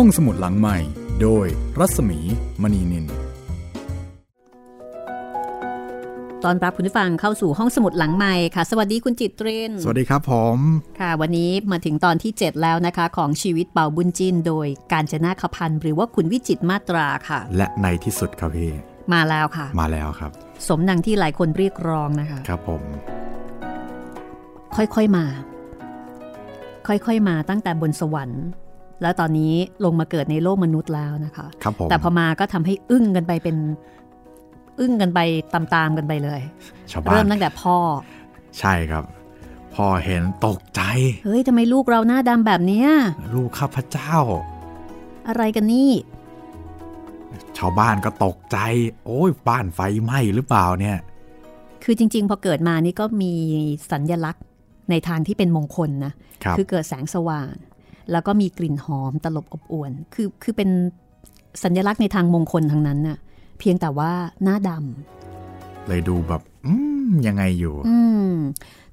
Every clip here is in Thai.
ห้องสมุดหลังใหม่ โดยรัศมีมณีนิน ตอนรับคุณผู้ฟังเข้าสู่ห้องสมุดหลังใหม่ค่ะ สวัสดีคุณจิตเรน สวัสดีครับผม ค่ะ วันนี้มาถึงตอนที่ 7 แล้วนะคะ ของชีวิตเป่าบุญจินโดยการจนาขพันธ์หรือว่าคุณวิจิตรมาตราค่ะ และในที่สุดครับพี่ มาแล้วค่ะ มาแล้วครับ สมดังที่หลายคนเรียกร้องนะคะ ครับผม ค่อยๆมา ค่อยๆมาตั้งแต่บนสวรรค์ แล้วตอนนี้ลงมาเกิดในโลกมนุษย์แล้วนะคะครับผมแต่พอมาก็ทำให้อึ้งกันไปเป็น อึ้งกันไปตามๆกันไปเลยชาวบ้าเริ่นมตั้งแต่พ่อ ใช่ครับพอเห็นตกใจ เฮ้ยทำไมลูกเราหน้าดำแบบเนี้ยลูกข้าพเจ้า อะไรกันนี่ ชาวบ้านก็ตกใจ โอ้ยบ้านไฟไหม้หรือเปล่าเนี่ย คือจริง ๆ พอเกิดมานี่ก็มีสัญญลักษณ์ในทางที่เป็นมงคลนะครับอเกิดแสงสว่าง แล้วก็มีกลิ่นหอมตลบอบอวน คือคือเป็นสัญลักษณ์ในทางมงคลทั้งนั้นน่ะ เพียงแต่ว่าหน้าดเลยดูแบบอืมยังไงอยู่ำอืม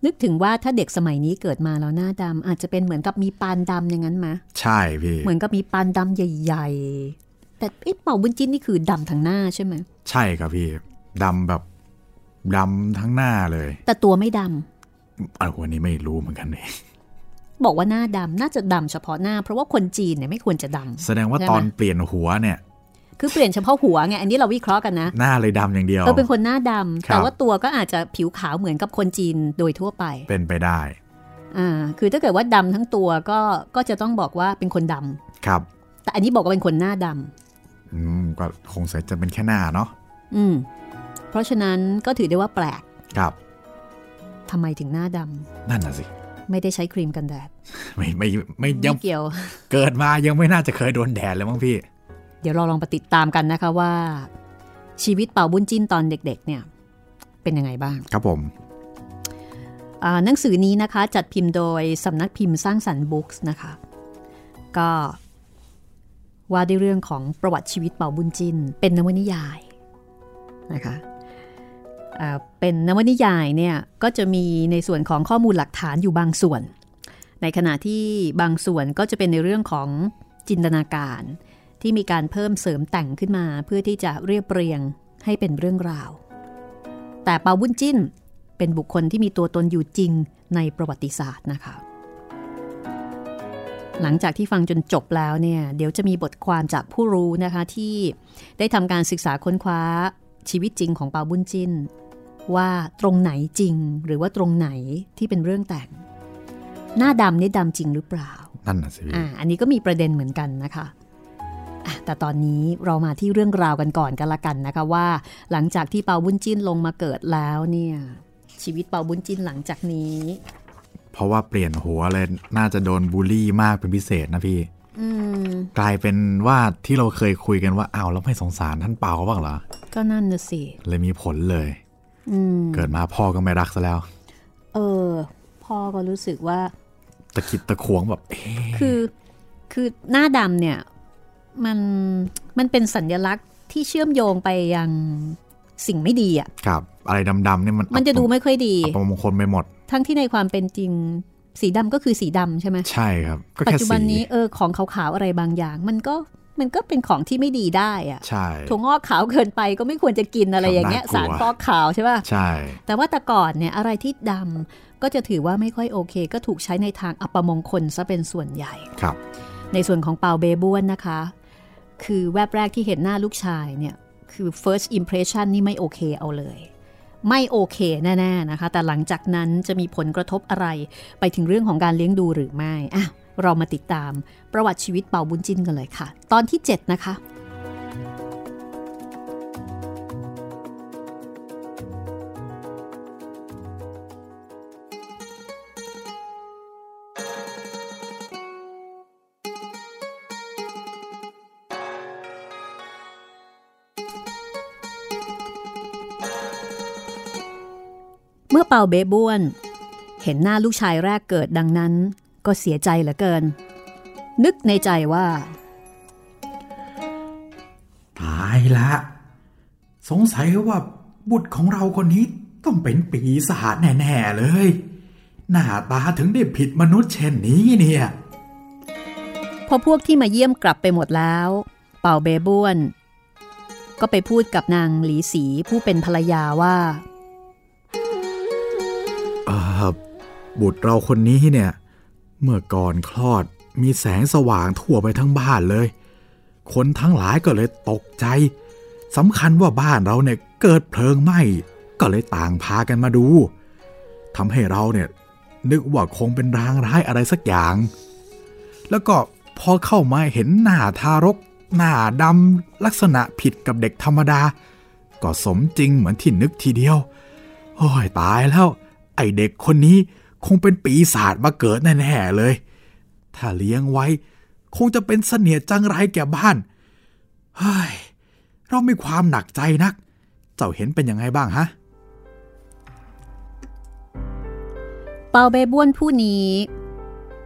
นึกถึงว่าถ้าเด็กสมัยนี้เกิดมาแล้วหน้าดำอาจจะเป็นเหมือนกับมีปานดำอย่างนั้นไหมใช่พี่ เหมือนกับมีปานดำใหญ่ ๆ แต่ไอ้เป่าบุญจิ้นนี่คือดำทั้งหน้าใช่ไหมใช่ครับพี่ดำแบบดำทั้งหน้าเลย แต่ตัวไม่ดำอะวันนี้ไม่รู้เหมือนกันเลย บอกว่าหน้าดำน่าจะดำเฉพาะหน้า เพราะว่าคนจีนเนี่ยไม่ควรจะดำแสดงว่าใช่ไหมตอนเปลี่ยนหัวเนี่ย คือเปลี่ยนเฉพาะหัวไงอันนี้เราวิเคราะห์กันนะ หน้าเลยดำอย่างเดียวเออเป็นคนหน้าดำครับแต่ว่าตัวก็อาจจะผิวขาวเหมือนกับคนจีนโดยทั่วไป เป็นไปได้อ่าคือถ้าเกิดว่าดำทั้งตัวก็ก็จะต้องบอกว่าเป็นคนดำครับ แต่อันนี้บอกว่าเป็นคนหน้าดำอืมก็คงจะเป็นแค่หน้าเนาะอืม เพราะฉะนั้นก็ถือได้ว่าแปลกครับทำไมถึงหน้าดำนั่นน่ะสิ ไม่ได้ใช้ครีมกันแดด ไม่ไม่ไม่ยัไม่งเกี่ยว เกิดมายังไม่น่าจะเคยโดนแดดเลยมั้งพี่ เดี๋ยวเราลองไปติดตามกันนะคะว่า ชีวิตเป่าบุญจิ้นตอนเด็กๆ เนี่ย เป็นยังไงบ้าง ครับผมอ่าหนังสือนี้นะคะ จัดพิมพ์โดยสำนักพิมพ์สร้างสรรค์บุ๊กส์นะคะ ก็ว่าด้วยเรื่องของประวัติชีวิตเป่าบุญจินเป็นนวนิยายนะคะอ่า เป็นนวนิยายเนี่ยก็จะมีในส่วนของข้อมูลหลักฐานอยู่บางส่วน ในขณะที่บางส่วนก็จะเป็นในเรื่องของจินตนาการ ที่มีการเพิ่มเสริมแต่งขึ้นมา เพื่อที่จะเรียบเรียงให้เป็นเรื่องราว แต่ปาบุญจิ้นเป็นบุคคลที่มีตัวตนอยู่จริงในประวัติศาสตร์นะคะหลังจากที่ฟังจนจบแล้วเนี่ย เดี๋ยวจะมีบทความจากผู้รู้นะคะที่ได้ทำการศึกษาค้นคว้าชีวิตจริงของปาบุญจิน ว่าตรงไหนจริงหรือว่าตรงไหนที่เป็นเรื่องแต่ง หน้าดำนี่ดำจริงหรือเปล่านั่นน่ะสิพี่อ่าอันนี้ก็มีประเด็นเหมือนกันนะคะอะแต่ตอนนี้เรามาที่เรื่องราวกันก่อนกันละกันนะคะว่า หลังจากที่เปาบุญจิ้นลงมาเกิดแล้วเนี่ย ชีวิตเปาบุญจิ้นหลังจากนี้ เพราะว่าเปลี่ยนหัวเลยน่าจะโดนบูลลี่มากเป็นพิเศษนะพี่อืมกลายเป็นว่าที่เราเคยคุยกันว่าอ้าวแล้วไม่สงสารท่านเปาบ้างเหรอ ก็นั่นน่ะสิ เลยมีผลเลยอืม เกิดมาพ่อก็ไม่รักซะแล้ว เออ พ่อก็รู้สึกว่า ตะคิดตะขวงแบบเอ๊ะคือคือหน้าดำเนี่ย มันมันเป็นสัญลักษณ์ที่เชื่อมโยงไปยังสิ่งไม่ดีอะ ครับ อะไรดำๆเนี่ยมันมันจะดูไม่ค่อยดีอัปมงคลไปหมด ทั้งที่ในความเป็นจริงสีดำก็คือสีดำใช่ไหมใช่ครับก็ปัจแค่จุบันสีนี้เออของขาวๆอะไรบางอย่าง มันก็ มันก็เป็นของที่ไม่ดีได้อะใช่ถั่วงอกขาวเกินไปก็ไม่ควรจะกินอะไรอย่างเงี้ยครับสารน่ากลัวฟอกขาวใช่ป่ะใช่ แต่ว่าแต่ก่อนเนี่ยอะไรที่ดำก็จะถือว่าไม่ค่อยโอเค ก็ถูกใช้ในทางอัปมงคลซะเป็นส่วนใหญ่ครับ ในส่วนของเปาเบบ้วนนะคะ คือแวบแรกที่เห็นหน้าลูกชายเนี่ยคือ first impression นี่ไม่โอเคเอาเลย ไม่โอเคแน่ๆนะคะ แต่หลังจากนั้นจะมีผลกระทบอะไรไปถึงเรื่องของการเลี้ยงดูหรือไม่อะ เรามาติดตามประวัติชีวิตเปาบุญจินกันเลยค่ะ ตอนที่ 7 นะคะ เมื่อเปาเบบ้วน เห็นหน้าลูกชายแรกเกิดดังนั้น ก็เสียใจเหลือเกิน นึกในใจว่า ตายละ สงสัยว่าบุตรของเราคนนี้ต้องเป็นปีศาจแน่ๆเลย หน้าตาถึงได้ผิดมนุษย์เช่นนี้เนี่ย พอพวกที่มาเยี่ยมกลับไปหมดแล้ว เป่าเบบ้วน ก็ไปพูดกับนางหลีสีผู้เป็นภรรยาว่าบุตรเราคนนี้เนี่ย เมื่อก่อนคลอดมีแสงสว่างทั่วไปทั้งบ้านเลย คนทั้งหลายก็เลยตกใจสำคัญว่าบ้านเราเนี่ยเกิดเพลิงไหม้ก็เลยต่างพากันมาดูทำให้เราเนี่ยนึกว่าคงเป็นรางร้ายอะไรสักอย่าง แล้วก็พอเข้ามาเห็นหน้าทารก หน้าดำลักษณะผิดกับเด็กธรรมดา ก็สมจริงเหมือนที่นึกทีเดียว โอ้ยตายแล้ว ไอเด็กคนนี้ คงเป็นปีศาจมาเกิดแน่ๆเลย ถ้าเลี้ยงไว้ คงจะเป็นเสนียดจังไรแก่บ้าน เฮ้ย เราไม่ความหนักใจนัก เจ้าเห็นเป็นยังไงบ้างฮะ เปาเบบ้วนผู้นี้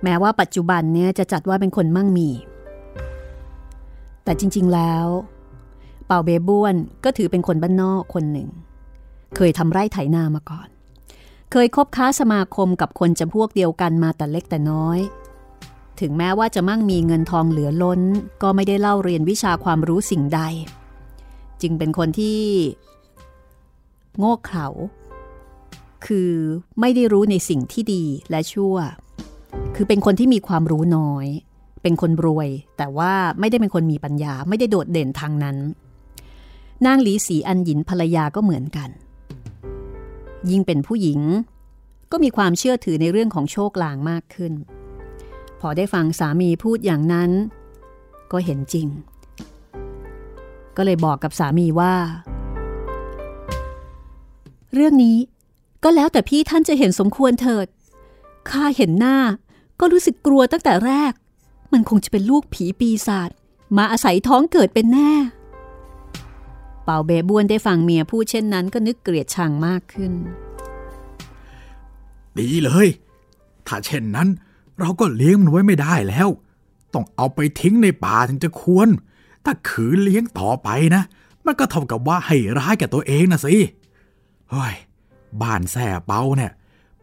แม้ว่าปัจจุบันเนี่ยจะจัดว่าเป็นคนมั่งมี แต่จริง ๆแล้ว เปาเบบ้วนก็ถือเป็นคนบ้านนอกคนหนึ่ง เคยทำไร่ไถนามาก่อน เคยคบค้าสมาคมกับคนจำพวกเดียวกันมาแต่เล็กแต่น้อย ถึงแม้ว่าจะมั่งมีเงินทองเหลือล้น ก็ไม่ได้เล่าเรียนวิชาความรู้สิ่งใด จึงเป็นคนที่ โง่เขลาคือไม่ได้รู้ในสิ่งที่ดีและชั่ว คือเป็นคนที่มีความรู้น้อย เป็นคนรวย แต่ว่าไม่ได้เป็นคนมีปัญญา ไม่ได้โดดเด่นทางนั้น นางหลีสีอันหยินภรรยาก็เหมือนกัน ยิ่งเป็นผู้หญิง ก็มีความเชื่อถือในเรื่องของโชคลางมากขึ้น พอได้ฟังสามีพูดอย่างนั้น ก็เห็นจริง ก็เลยบอกกับสามีว่า เรื่องนี้ก็แล้วแต่พี่ท่านจะเห็นสมควรเถิดข้าเห็นหน้าก็รู้สึกกลัวตั้งแต่แรก มันคงจะเป็นลูกผีปีศาจมาอาศัยท้องเกิดเป็นแน่ เป่าเบบ้วนได้ฟังเมียพูดเช่นนั้นก็นึกเกลียดชังมากขึ้น ดีเลย ถ้าเช่นนั้น เราก็เลี้ยงมันไว้ไม่ได้แล้ว ต้องเอาไปทิ้งในป่าถึงจะควร ถ้าขืนเลี้ยงต่อไปนะ มันก็เท่ากับว่าให้ร้ายแก่ตัวเองนะสิ เฮ้ย บ้านแส่เปาเนี่ย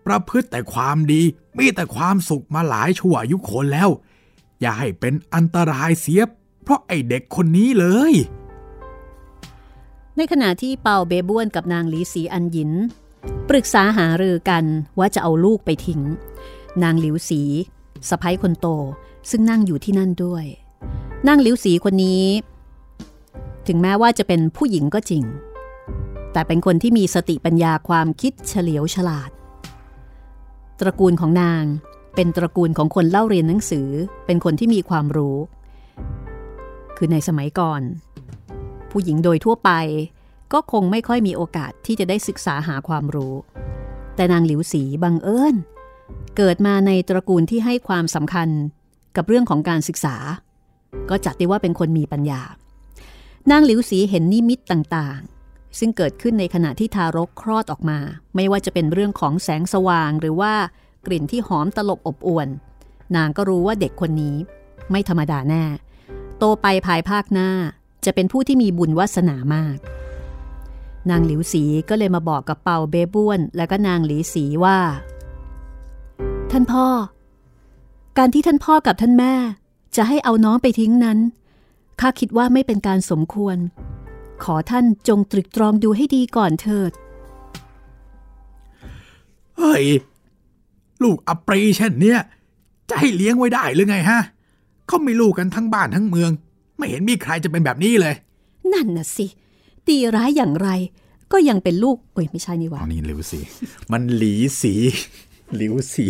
ประพฤติแต่ความดีมีแต่ความสุขมาหลายชั่วอายุคนแล้ว อย่าให้เป็นอันตรายเสียเพราะไอเด็กคนนี้เลย ในขณะที่เปาเบบ้วนกับนางหลีสีอันหยิน ปรึกษาหารือกันว่าจะเอาลูกไปทิ้ง นางหลิวสีสะพ้ยคนโตซึ่งนั่งอยู่ที่นั่นด้วย นางหลิวสีคนนี้ ถึงแม้ว่าจะเป็นผู้หญิงก็จริง แต่เป็นคนที่มีสติปัญญาความคิดเฉลียวฉลาด ตระกูลของนางเป็นตระกูลของคนเล่าเรียนหนังสือ เป็นคนที่มีความรู้ คือในสมัยก่อน ผู้หญิงโดยทั่วไป ก็คงไม่ค่อยมีโอกาสที่จะได้ศึกษาหาความรู้ แต่นางหลิวสีบังเอิญเกิดมาในตระกูลที่ให้ความสำคัญกับเรื่องของการศึกษา ก็จัดได้ว่าเป็นคนมีปัญญา นางหลิวสีเห็นนิมิตต่างๆ ซึ่งเกิดขึ้นในขณะที่ทารกคลอดออกมา ไม่ว่าจะเป็นเรื่องของแสงสว่างหรือว่ากลิ่นที่หอมตลบอบอวน นางก็รู้ว่าเด็กคนนี้ ไม่ธรรมดาแน่ โตไปภายภาคหน้า จะเป็นผู้ที่มีบุญวาสนามาก นางหลิวสีก็เลยมาบอกกับเปาเบบ้วน และก็นางหลีสีว่า ท่านพ่อ การที่ท่านพ่อกับท่านแม่ จะให้เอาน้องไปทิ้งนั้นข้าคิดว่าไม่เป็นการสมควร ขอท่านจงตรึกตรองดูให้ดีก่อนเถิดเฮ้ยลูกอปรีเช่นเนี้ยจะให้เลี้ยงไว้ได้หรือไงฮะเขาไม่ลูกกันทั้งบ้านทั้งเมือง ไม่เห็นมีใครจะเป็นแบบนี้เลย นั่นน่ะสิ ตีร้ายอย่างไร ก็ยังเป็นลูกเอ้ยไม่ใช่นี่หว่านี่หลิวสี มันหลีสีหลิวสี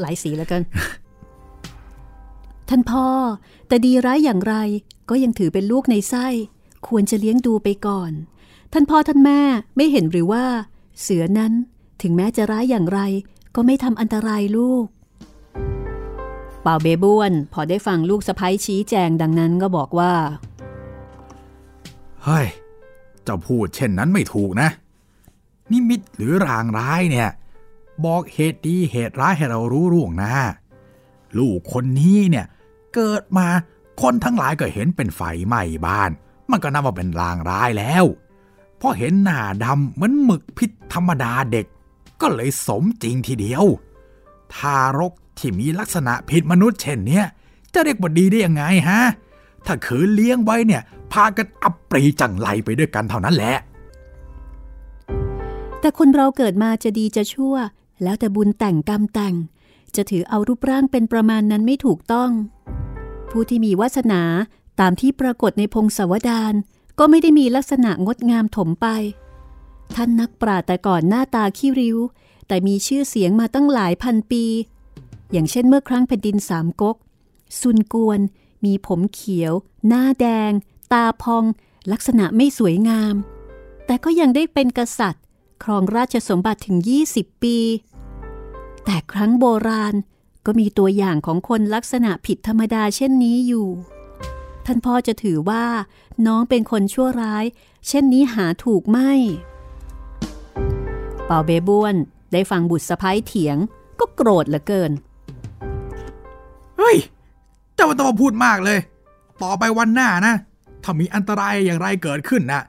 หลายสีแล้วกัน ท่านพ่อ แต่ดีร้ายอย่างไร ก็ยังถือเป็นลูกในไส้ ควรจะเลี้ยงดูไปก่อน ท่านพ่อท่านแม่ไม่เห็นหรือว่า เสือนั้นถึงแม้จะร้ายอย่างไร ก็ไม่ทำอันตรายลูกเป่าเบบ้วน พอได้ฟังลูกสะพ้ยชี้แจงดังนั้นก็บอกว่า เฮ้ย เจ้าพูดเช่นนั้นไม่ถูกนะ นิมิตหรือรางร้ายเนี่ย บอกเหตุดีเหตุร้ายให้เรารู้ร่วงหน้า ลูกคนนี้เนี่ย เกิดมาคนทั้งหลายก็เห็นเป็นไฟไหม้บ้าน มันก็นับว่าเป็นรางร้ายแล้วพอเห็นหน้าดำเหมือนหมึกพิษธรรมดาเด็ก ก็เลยสมจริงทีเดียว ทารก ที่มีลักษณะผิดมนุษย์เช่นเนี้ยจะเรียกว่าดีได้ยังไงฮะ ถ้าขืนเลี้ยงไว้เนี่ย พากันอับปรีจังไรไปด้วยกันเท่านั้นแหละ แต่คนเราเกิดมาจะดีจะชั่ว แล้วแต่บุญแต่งกรรมแต่ง จะถือเอารูปร่างเป็นประมาณนั้นไม่ถูกต้อง ผู้ที่มีวาสนาตามที่ปรากฏในพงศาวดารก็ไม่ได้มีลักษณะงดงามถมไป ท่านนักปราชญ์แต่ก่อนหน้าตาขี้ริ้ว แต่มีชื่อเสียงมาตั้งหลายพันปี อย่างเช่นเมื่อครั้งแผ่นดินสามก๊กซุนกวน มีผมเขียว หน้าแดง ตาพอง ลักษณะไม่สวยงาม แต่ก็ยังได้เป็นกษัตริย์ ครองราชสมบัติถึง 20 ปี แต่ครั้งโบราณก็มีตัวอย่างของคนลักษณะผิดธรรมดาเช่นนี้อยู่ ท่านพ่อจะถือว่า น้องเป็นคนชั่วร้าย เช่นนี้หาถูกไม่ เป่าเบบ้วนได้ฟังบุตรสะพ้ายเถียง ก็โกรธเหลือเกิน เฮ้ยเจ้าต้องมาพูดมากเลย ต่อไปวันหน้านะ ถ้ามีอันตรายอย่างไรเกิดขึ้นนะ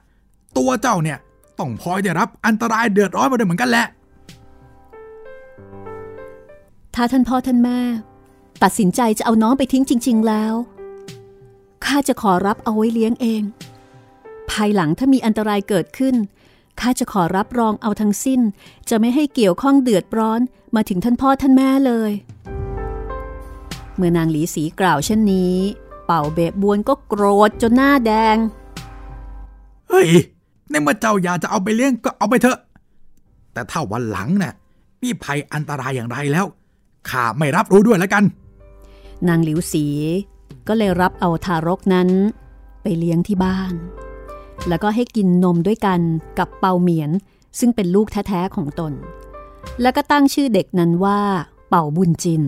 ตัวเจ้าเนี่ยต้องพลอยได้รับอันตรายเดือดร้อนมาด้วยเหมือนกันแหละ ถ้าท่านพ่อท่านแม่ ตัดสินใจจะเอาน้องไปทิ้งจริง ๆ แล้ว ข้าจะขอรับเอาไว้เลี้ยงเอง ภายหลังถ้ามีอันตรายเกิดขึ้น ข้าจะขอรับรองเอาทั้งสิ้น จะไม่ให้เกี่ยวข้องเดือดร้อนมาถึงท่านพ่อท่านแม่เลย เมื่อนางหลีสีกล่าวเช่นนี้ เป่าเบะบวนก็โกรธจนหน้าแดง เฮ้ย ในเมื่อเจ้าอยากจะเอาไปเลี้ยงก็เอาไปเถอะ แต่ถ้าวันหลังน่ะมีภัยอันตรายอย่างไรแล้วข้าไม่รับรู้ด้วยแล้วกัน นางหลิวสีก็เลยรับเอาทารกนั้นไปเลี้ยงที่บ้าน แล้วก็ให้กินนมด้วยกันกับเปาเหมียน ซึ่งเป็นลูกแท้ๆของตน แล้วก็ตั้งชื่อเด็กนั้นว่า เป่าบุญจิน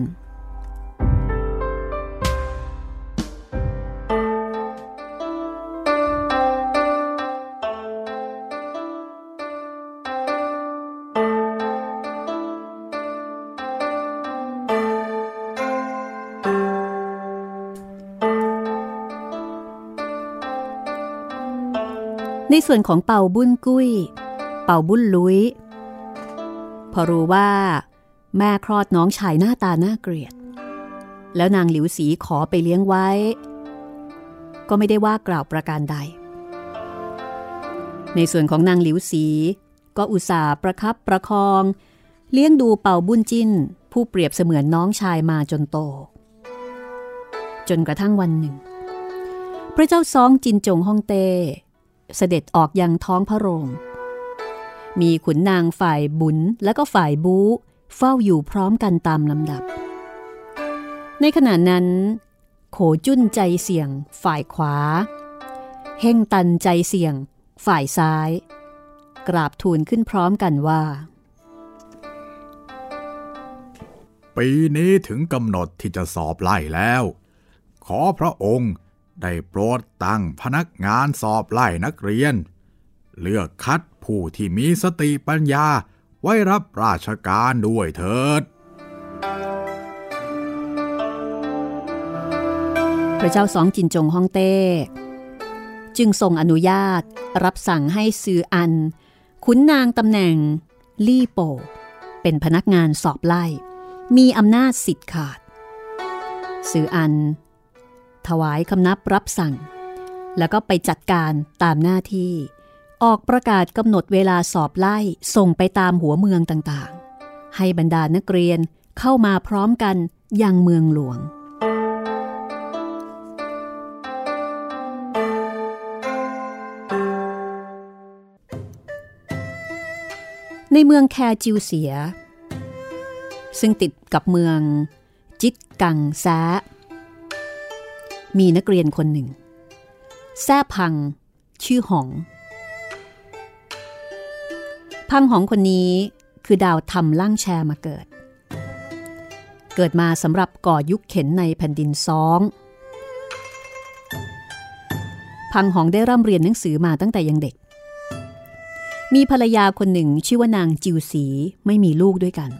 ในส่วนของเป่าบุญกุ้ย เป่าบุญลุย พอรู้ว่า แม่คลอดน้องชายหน้าตาน่าเกลียด แล้วนางหลิวสีขอไปเลี้ยงไว้ ก็ไม่ได้ว่ากล่าวประการใด ในส่วนของนางหลิวสี ก็อุตส่าห์ประคับประคอง เลี้ยงดูเป่าบุญจินผู้เปรียบเสมือนน้องชายมาจนโต จนกระทั่งวันหนึ่ง พระเจ้าซองจินจงฮ่องเต้ เสด็จออกยังท้องพระโรง มีขุนนางฝ่ายบุญและก็ฝ่ายบูเฝ้าอยู่พร้อมกันตามลำดับ ในขณะนั้น โขจุ้นใจเสี่ยง ฝ่ายขวา เฮ่งตันใจเสี่ยง ฝ่ายซ้าย กราบทูลขึ้นพร้อมกันว่า ปีนี้ถึงกำหนดที่จะสอบไล่แล้ว ขอพระองค์ ได้โปรดตั้งพนักงานสอบไล่นักเรียน เลือกคัดผู้ที่มีสติปัญญาไว้รับราชการด้วยเถิด พระเจ้าสองจินจงฮ่องเต้ จึงทรงอนุญาตรับสั่งให้ซืออัน ขุนนางตำแหน่ง ลี่โป เป็นพนักงานสอบไล่ มีอำนาจสิทธิ์ขาดซืออัน ถวายคำนับรับสั่ง แล้วก็ไปจัดการตามหน้าที่ ออกประกาศกำหนดเวลาสอบไล่ส่งไปตามหัวเมืองต่างๆ ให้บรรดานักเรียนเข้ามาพร้อมกันยังเมืองหลวง ในเมืองแคจิวเสีย ซึ่งติดกับเมืองจิตกังแซ มีนักเรียนคนหนึ่ง แซ่พัง ชื่อหอง พังหองคนนี้คือดาวทำล่างแชร์มาเกิด เกิดมาสำหรับก่อยุคเข็นในแผ่นดินซอง พังหองได้ร่ำเรียนหนังสือมาตั้งแต่ยังเด็ก มีภรรยาคนหนึ่งชื่อว่านางจิวสีไม่มีลูกด้วยกัน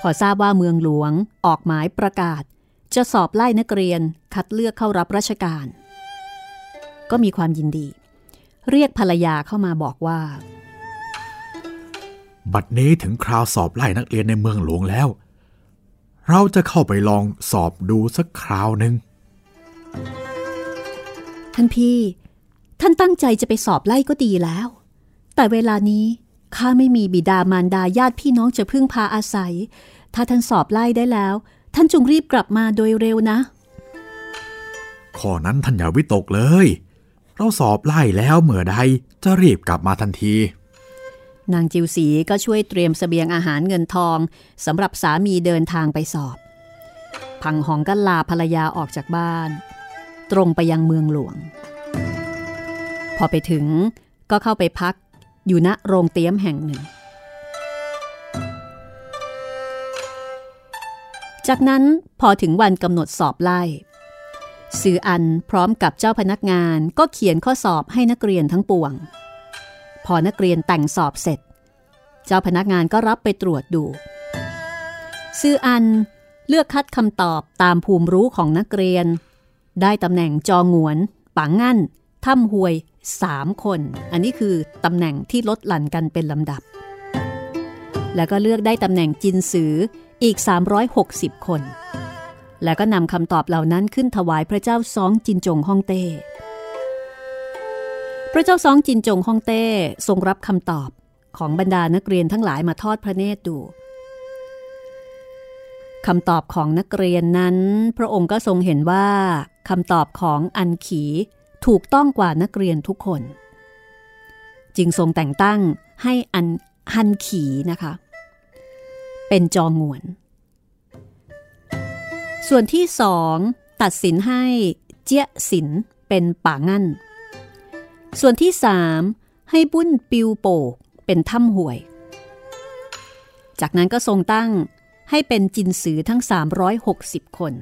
พอทราบว่าเมืองหลวงออกหมายประกาศ จะสอบไล่นักเรียนคัดเลือกเข้ารับราชการ ก็มีความยินดี เรียกภรรยาเข้ามาบอกว่า บัดนี้ถึงคราวสอบไล่นักเรียนในเมืองหลวงแล้ว เราจะเข้าไปลองสอบดูสักคราวหนึ่งท่านพี่ ท่านตั้งใจจะไปสอบไล่ก็ดีแล้ว แต่เวลานี้ข้าไม่มีบิดามารดาญาติพี่น้องจะพึ่งพาอาศัย ถ้าท่านสอบไล่ได้แล้ว ท่านจงรีบกลับมาโดยเร็วนะ ข้อนั้นท่านอย่าวิตกเลย เราสอบไล่แล้วเมื่อใดจะรีบกลับมาทันที นางจิวสีก็ช่วยเตรียมสเสบียงอาหารเงินทองสำหรับสามีเดินทางไปสอบ พังหองก็ลาภรรยาออกจากบ้าน ตรงไปยังเมืองหลวง พอไปถึงก็เข้าไปพักอยู่ณโรงเตี้ยมแห่งหนึ่ง จากนั้นพอถึงวันกำหนดสอบไล่ซืออันพร้อมกับเจ้าพนักงานก็เขียนข้อสอบให้นักเรียนทั้งปวง พอนักเรียนแต่งสอบเสร็จ เจ้าพนักงานก็รับไปตรวจดูซืออันเลือกคัดคำตอบตามภูมิรู้ของนักเรียน ได้ตำแหน่งจองวนปังงั่นถ้ำหวย3คน อันนี้คือตำแหน่งที่ลดหลั่นกันเป็นลำดับ แล้วก็เลือกได้ตำแหน่งจินสือ อีก 360 คน แล้วก็นำคำตอบเหล่านั้นขึ้นถวายพระเจ้าซองจินจงฮ่องเต้ พระเจ้าซองจินจงฮ่องเต้ทรงรับคำตอบของบรรดานักเรียนทั้งหลายมาทอดพระเนตรดูคำตอบของนักเรียนนั้น พระองค์ก็ทรงเห็นว่าคำตอบของอันขีถูกต้องกว่านักเรียนทุกคน จึงทรงแต่งตั้งให้อันฮันขีนะคะ เป็นจองวน ส่วนที่สองตัดสินให้เจี้ยสินเป็นป่างั้น ส่วนที่สามให้บุ้นปิวโปกเป็นถ้ำห่วย จากนั้นก็ทรงตั้งให้เป็นจินสือทั้ง 360 คน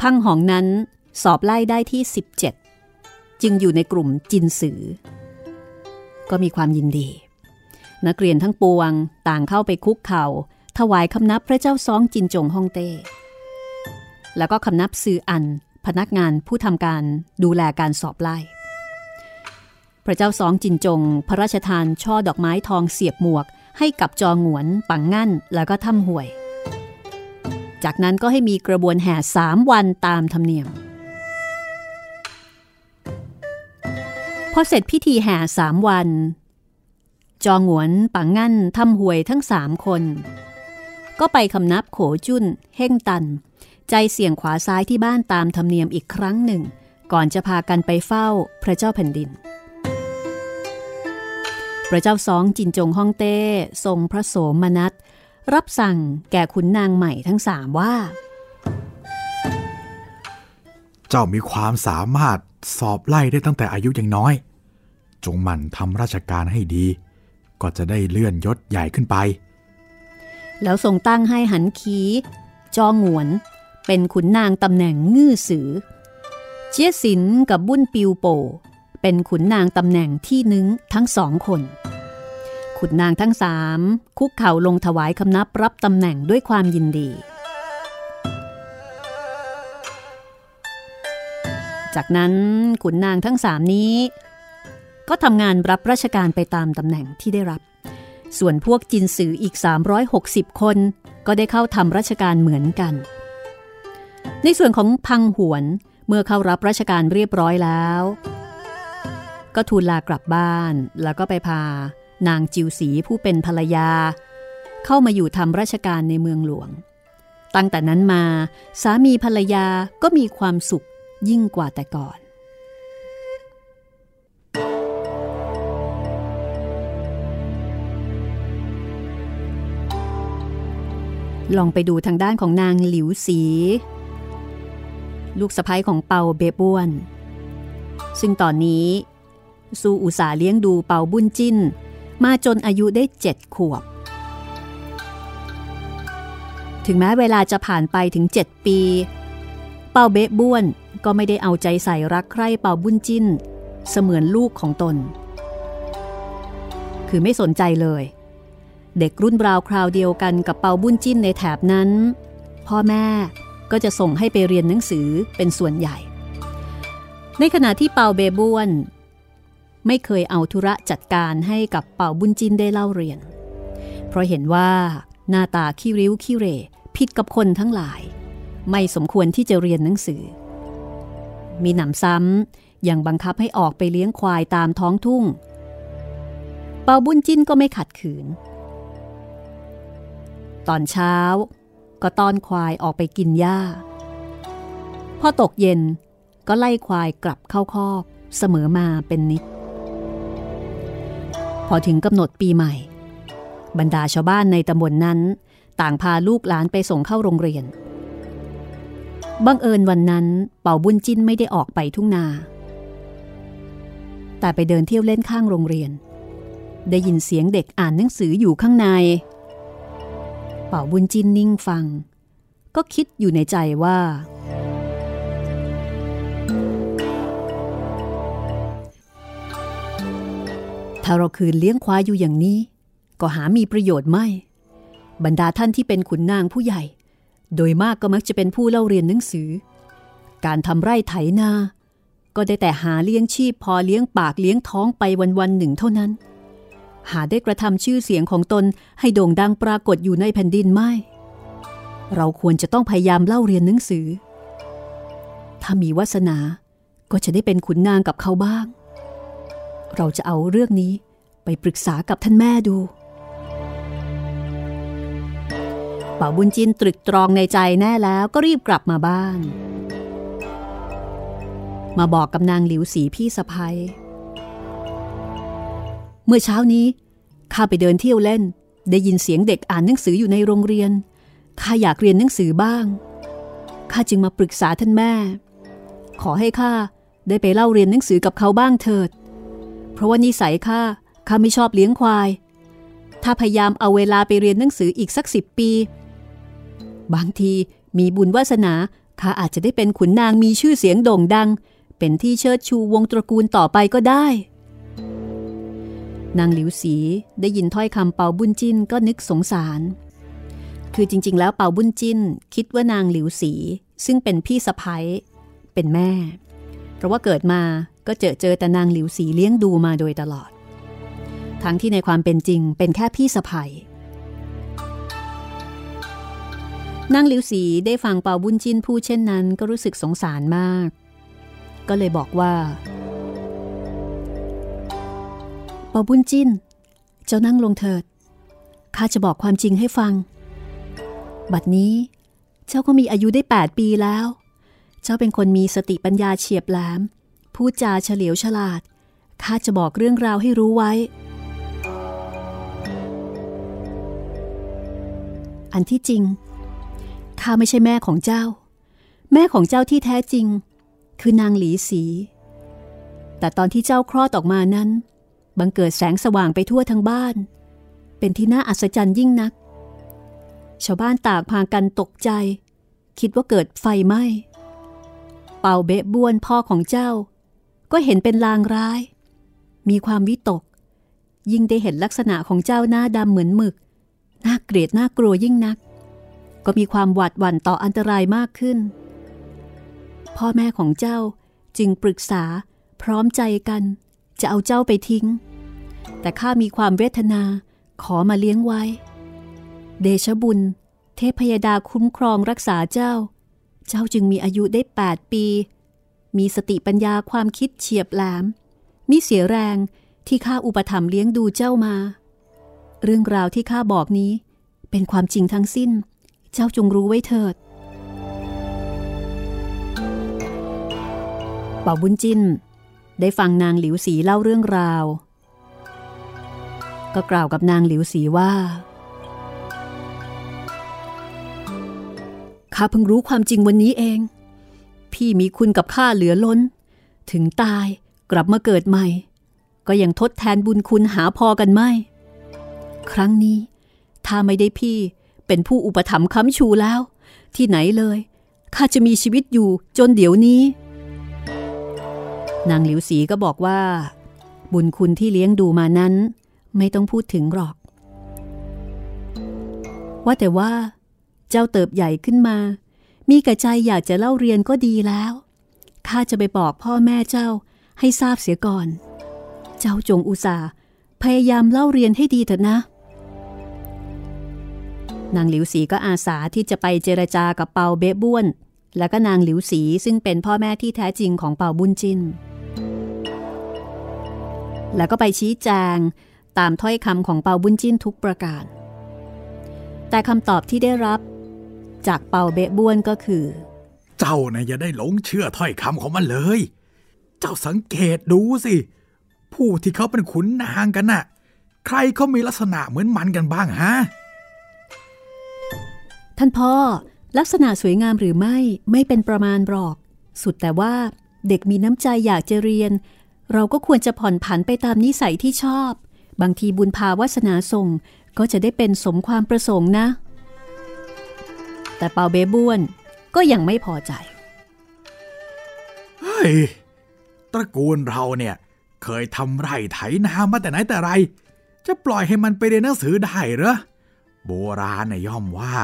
พังหองนั้นสอบไล่ได้ที่ 17 จึงอยู่ในกลุ่มจินสือ ก็มีความยินดี นักเรียนทั้งปวงต่างเข้าไปคุกเขา่า ถวายคำนับพระเจ้าซองจินจงฮ่องเต้ แล้วก็คำนับซืออัน พนักงานผู้ทำการดูแลการสอบไล่ พระเจ้าซองจินจง พระราชทานช่อดอกไม้ทองเสียบหมวก ให้กับจองหวน ปังงั่น แล้วก็ถ้ำห่วย จากนั้นก็ให้มีกระบวนแห่สามวันตามธรรมเนียมพอเสร็จพิธีแห่สามวัน จองหวนปังงั่นทำหวยทั้งสามคน ก็ไปคำนับโขจุนเฮ่งตัน ใจเสี่ยงขวาซ้ายที่บ้านตามธรรมเนียมอีกครั้งหนึ่ง ก่อนจะพากันไปเฝ้าพระเจ้าแผ่นดิน พระเจ้าสองจินจงฮ่องเต้ ทรงพระโสมนัส รับสั่งแก่ขุนนางใหม่ทั้งสามว่า เจ้ามีความสามารถสอบไล่ได้ตั้งแต่อายุยังน้อยจงหมั่นทำราชการให้ดี ก็จะได้เลื่อนยศใหญ่ขึ้นไป แล้วทรงตั้งให้หันขีจองหวน เป็นขุนนางตำแหน่งงื้อสือ เจียสินกับบุ้นปิวโป เป็นขุนนางตำแหน่งที่นึงทั้งสองคน ขุนนางทั้งสามคุกเข่าลงถวายคำนับรับตำแหน่งด้วยความยินดี จากนั้นขุนนางทั้งสามนี้ ก็ทำงานรับราชการไปตามตำแหน่งที่ได้รับ ส่วนพวกจินสืออีก 360 คน ก็ได้เข้าทำราชการเหมือนกัน ในส่วนของพังหวนเมื่อเข้ารับราชการเรียบร้อยแล้ว ก็ทูลลากลับบ้านแล้วก็ไปพา นางจิวสีผู้เป็นภรรยา เข้ามาอยู่ทำราชการในเมืองหลวง ตั้งแต่นั้นมาสามีภรรยาก็มีความสุขยิ่งกว่าแต่ก่อน ลองไปดูทางด้านของนางหลิวสี ลูกสะพ้ยของเปาเบบ้วน ซึ่งตอนนี้สู้อุตสาเลี้ยงดูเปาบุญจิ้น มาจนอายุได้เจ็ดขวบ ถึงแม้เวลาจะผ่านไปถึงเจ็ดปี เปาเบบ้วนก็ไม่ได้เอาใจใส่รักใคร่เปาบุญจิ้น เสมือนลูกของตน คือไม่สนใจเลย เด็กรุ่นราวคราวเดียวกันกับเปาบุญจิ้นในแถบนั้น พ่อแม่ก็จะส่งให้ไปเรียนหนังสือเป็นส่วนใหญ่ ในขณะที่เปาเบบ้วน ไม่เคยเอาธุระจัดการให้กับเปาบุญจินได้เล่าเรียน เพราะเห็นว่าหน้าตาขี้ริ้วขี้เรผิดกับคนทั้งหลาย ไม่สมควรที่จะเรียนหนังสือ มีหนำซ้ำยังบังคับให้ออกไปเลี้ยงควายตามท้องทุ่ง เปาบุญจินก็ไม่ขัดขืน ตอนเช้า ก็ต้อนควายออกไปกินหญ้า พอตกเย็นก็ไล่ควายกลับเข้าคอกเสมอมาเป็นนิด พอถึงกำหนดปีใหม่ บรรดาชาวบ้านในตำบลนนั้น ต่างพาลูกหลานไปส่งเข้าโรงเรียน บังเอิญวันนั้นเป่าบุญจิ้นไม่ได้ออกไปทุ่งนา แต่ไปเดินเที่ยวเล่นข้างโรงเรียน ได้ยินเสียงเด็กอ่านหนังสืออยู่ข้างใน เป่าบุญจินนิ่งฟัง ก็คิดอยู่ในใจว่า ถ้าเราคืนเลี้ยงควายอยู่อย่างนี้ ก็หามีประโยชน์ไม่ บรรดาท่านที่เป็นขุนนางผู้ใหญ่ โดยมากก็มักจะเป็นผู้เล่าเรียนหนังสือ การทำไร่ไถนา ก็ได้แต่หาเลี้ยงชีพพอเลี้ยงปากเลี้ยงท้องไปวันๆหนึ่งเท่านั้น หาได้กระทำชื่อเสียงของตนให้โด่งดังปรากฏอยู่ในแผ่นดินไม่ เราควรจะต้องพยายามเล่าเรียนหนังสือ ถ้ามีวาสนาก็จะได้เป็นขุนนางกับเขาบ้าง เราจะเอาเรื่องนี้ไปปรึกษากับท่านแม่ดูป่าบุญจินตรึกตรองในใจแน่แล้วก็รีบกลับมาบ้าน มาบอกกับนางหลิวสีพี่สะพ้ย เมื่อเช้านี้ข้าไปเดินเที่ยวเล่น ได้ยินเสียงเด็กอ่านหนังสืออยู่ในโรงเรียนข้าอยากเรียนหนังสือบ้างข้าจึงมาปรึกษาท่านแม่ ขอให้ข้าได้ไปเล่าเรียนหนังสือกับเขาบ้างเถิด เพราะว่านิสัยข้าข้าไม่ชอบเลี้ยงควาย ถ้าพยายามเอาเวลาไปเรียนหนังสืออีกสักสิบปี บางทีมีบุญวาสนาข้าอาจจะได้เป็นขุนนางมีชื่อเสียงโด่งดัง เป็นที่เชิดชูวงตระกูลต่อไปก็ได้ นางหลิวสีได้ยินถ้อยคำเปาบุญจิ้นก็นึกสงสาร คือจริง ๆ แล้วเปาบุญจิ้น คิดว่านางหลิวสี ซึ่งเป็นพี่สะพ้ยเป็นแม่ เพราะว่าเกิดมาก็เจอเจอแต่นางหลิวสีเลี้ยงดูมาโดยตลอด ทั้งที่ในความเป็นจริงเป็นแค่พี่สะใภ้นางหลิวสีได้ฟังเปาบุญจินพูดเช่นนั้นก็รู้สึกสงสารมาก ก็เลยบอกว่า ปาบุญจินเจ้านั่งลงเถิด ข้าจะบอกความจริงให้ฟัง บัดนี้ เจ้าก็มีอายุได้ 8 ปีแล้ว เจ้าเป็นคนมีสติปัญญาเฉียบแหลม พูดจาเฉลียวฉลาด ข้าจะบอกเรื่องราวให้รู้ไว้ อันที่จริง ข้าไม่ใช่แม่ของเจ้า แม่ของเจ้าที่แท้จริง คือนางหลีสี แต่ตอนที่เจ้าคลอดออกมานั้น บังเกิดแสงสว่างไปทั่วทั้งบ้าน เป็นที่น่าอัศจรรย์ยิ่งนัก ชาวบ้านตากพากันตกใจ คิดว่าเกิดไฟไหม้เป่าเบะบ้วนพ่อของเจ้า ก็เห็นเป็นลางร้าย มีความวิตก ยิ่งได้เห็นลักษณะของเจ้าหน้าดำเหมือนหมึก น่าเกลียดน่ากลัวยิ่งนัก ก็มีความหวาดหวั่นต่ออันตรายมากขึ้น พ่อแม่ของเจ้าจึงปรึกษาพร้อมใจกัน จะเอาเจ้าไปทิ้ง แต่ข้ามีความเวทนาขอมาเลี้ยงไว้ เดชบุญ เทพยดาคุ้มครองรักษาเจ้า เจ้าจึงมีอายุได้ 8 ปี มีสติปัญญาความคิดเฉียบแหลม มิเสียแรงที่ข้าอุปถัมภ์เลี้ยงดูเจ้ามา เรื่องราวที่ข้าบอกนี้เป็นความจริงทั้งสิ้น เจ้าจงรู้ไว้เถิดเป่าบุญจิน ได้ฟังนางหลิวสีเล่าเรื่องราว ก็กล่าวกับนางหลิวสีว่า ข้าเพิ่งรู้ความจริงวันนี้เอง พี่มีคุณกับข้าเหลือล้น ถึงตายกลับมาเกิดใหม่ ก็ยังทดแทนบุญคุณหาพอกันไม่ ครั้งนี้ ถ้าไม่ได้พี่เป็นผู้อุปถัมภ์ค้ำชูแล้ว ที่ไหนเลยข้าจะมีชีวิตอยู่จนเดี๋ยวนี้ นางหลิวสีก็บอกว่า บุญคุณที่เลี้ยงดูมานั้น ไม่ต้องพูดถึงหรอก ว่าแต่ว่า เจ้าเติบใหญ่ขึ้นมา มีกระใจอยากจะเล่าเรียนก็ดีแล้วข้าจะไปบอกพ่อแม่เจ้าให้ทราบเสียก่อน เจ้าจงอุตส่าห์พยายามเล่าเรียนให้ดีเถอะนะ นางหลิวสีก็อาสาที่จะไปเจรจากับเปาเบ๊บ้วน แล้วก็นางหลิวสีซึ่งเป็นพ่อแม่ที่แท้จริงของเปาบุญจิน แล้วก็ไปชี้แจงตามถ้อยคำของเปาบุญจินทุกประการ แต่คำตอบที่ได้รับ จากเปาเบ๊บ้วนก็คือ เจ้านะ่ะอย่าได้หลงเชื่อถ้อยคำของมันเลย เจ้าสังเกตดูสิ ผู้ที่เขาเป็นขุนนางกันน่ะ ใครเขามีลักษณะเหมือนมันกันบ้างฮะ ท่านพ่อลักษณะสวยงามหรือไม่ไม่เป็นประมาณหรอก สุดแต่ว่าเด็กมีน้ำใจอยากจะเรียน เราก็ควรจะผ่อนผันไปตามนิสัยที่ชอบ บางทีบุญพาวาสนาส่งก็จะได้เป็นสมความประสงค์นะ แต่เปาเบบ้วนก็ยังไม่พอใจเฮ้ยตระกูลเราเนี่ยเคยทำไร่ไถนามาแต่ไหนแต่ไร จะปล่อยให้มันไปเรียนหนังสือได้เหรอ โบราณน่ยย่อมว่า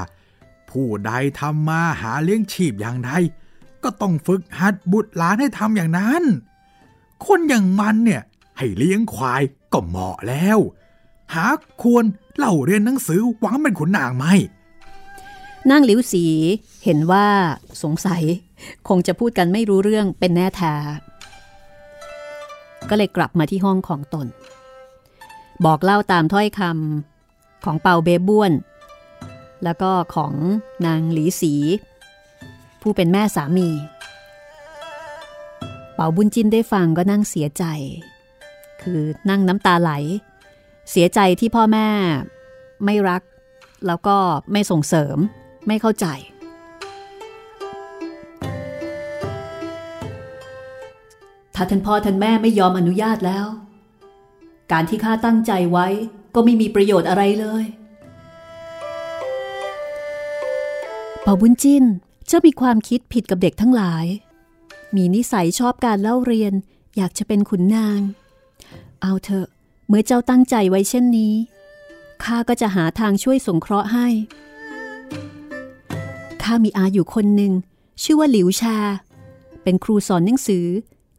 ผู้ใดทำมาหาเลี้ยงชีพอย่างใดก็ต้องฝึกหัดบุตรหลานให้ทำอย่างนั้น คนอย่างมันเนี่ยให้เลี้ยงควายก็เหมาะแล้ว หาควรเล่าเรียนหนังสือหวังเป็นขุนนางไหมนางหลิวสีเห็นว่าสงสัย คงจะพูดกันไม่รู้เรื่องเป็นแน่แท้ก็เลยกลับมาที่ห้องของตน บอกเล่าตามถ้อยคำของเปาเบบ้วน แล้วก็ของนางหลีสี ผู้เป็นแม่สามี เป่าบุญจินได้ฟังก็นั่งเสียใจ คือนั่งน้ำตาไหล เสียใจที่พ่อแม่ไม่รัก แล้วก็ไม่ส่งเสริม ไม่เข้าใจ ถ้าท่านพ่อท่านแม่ไม่ยอมอนุญาตแล้ว การที่ข้าตั้งใจไว้ก็ไม่มีประโยชน์อะไรเลยเป่าบุญจินเจ้ามีความคิดผิดกับเด็กทั้งหลาย มีนิสัยชอบการเล่าเรียน อยากจะเป็นขุนนาง เอาเถอะ เมื่อเจ้าตั้งใจไว้เช่นนี้ ข้าก็จะหาทางช่วยสงเคราะห์ให้ ข้ามีอาอยู่คนหนึ่ง ชื่อว่าหลิวชา เป็นครูสอนหนังสือ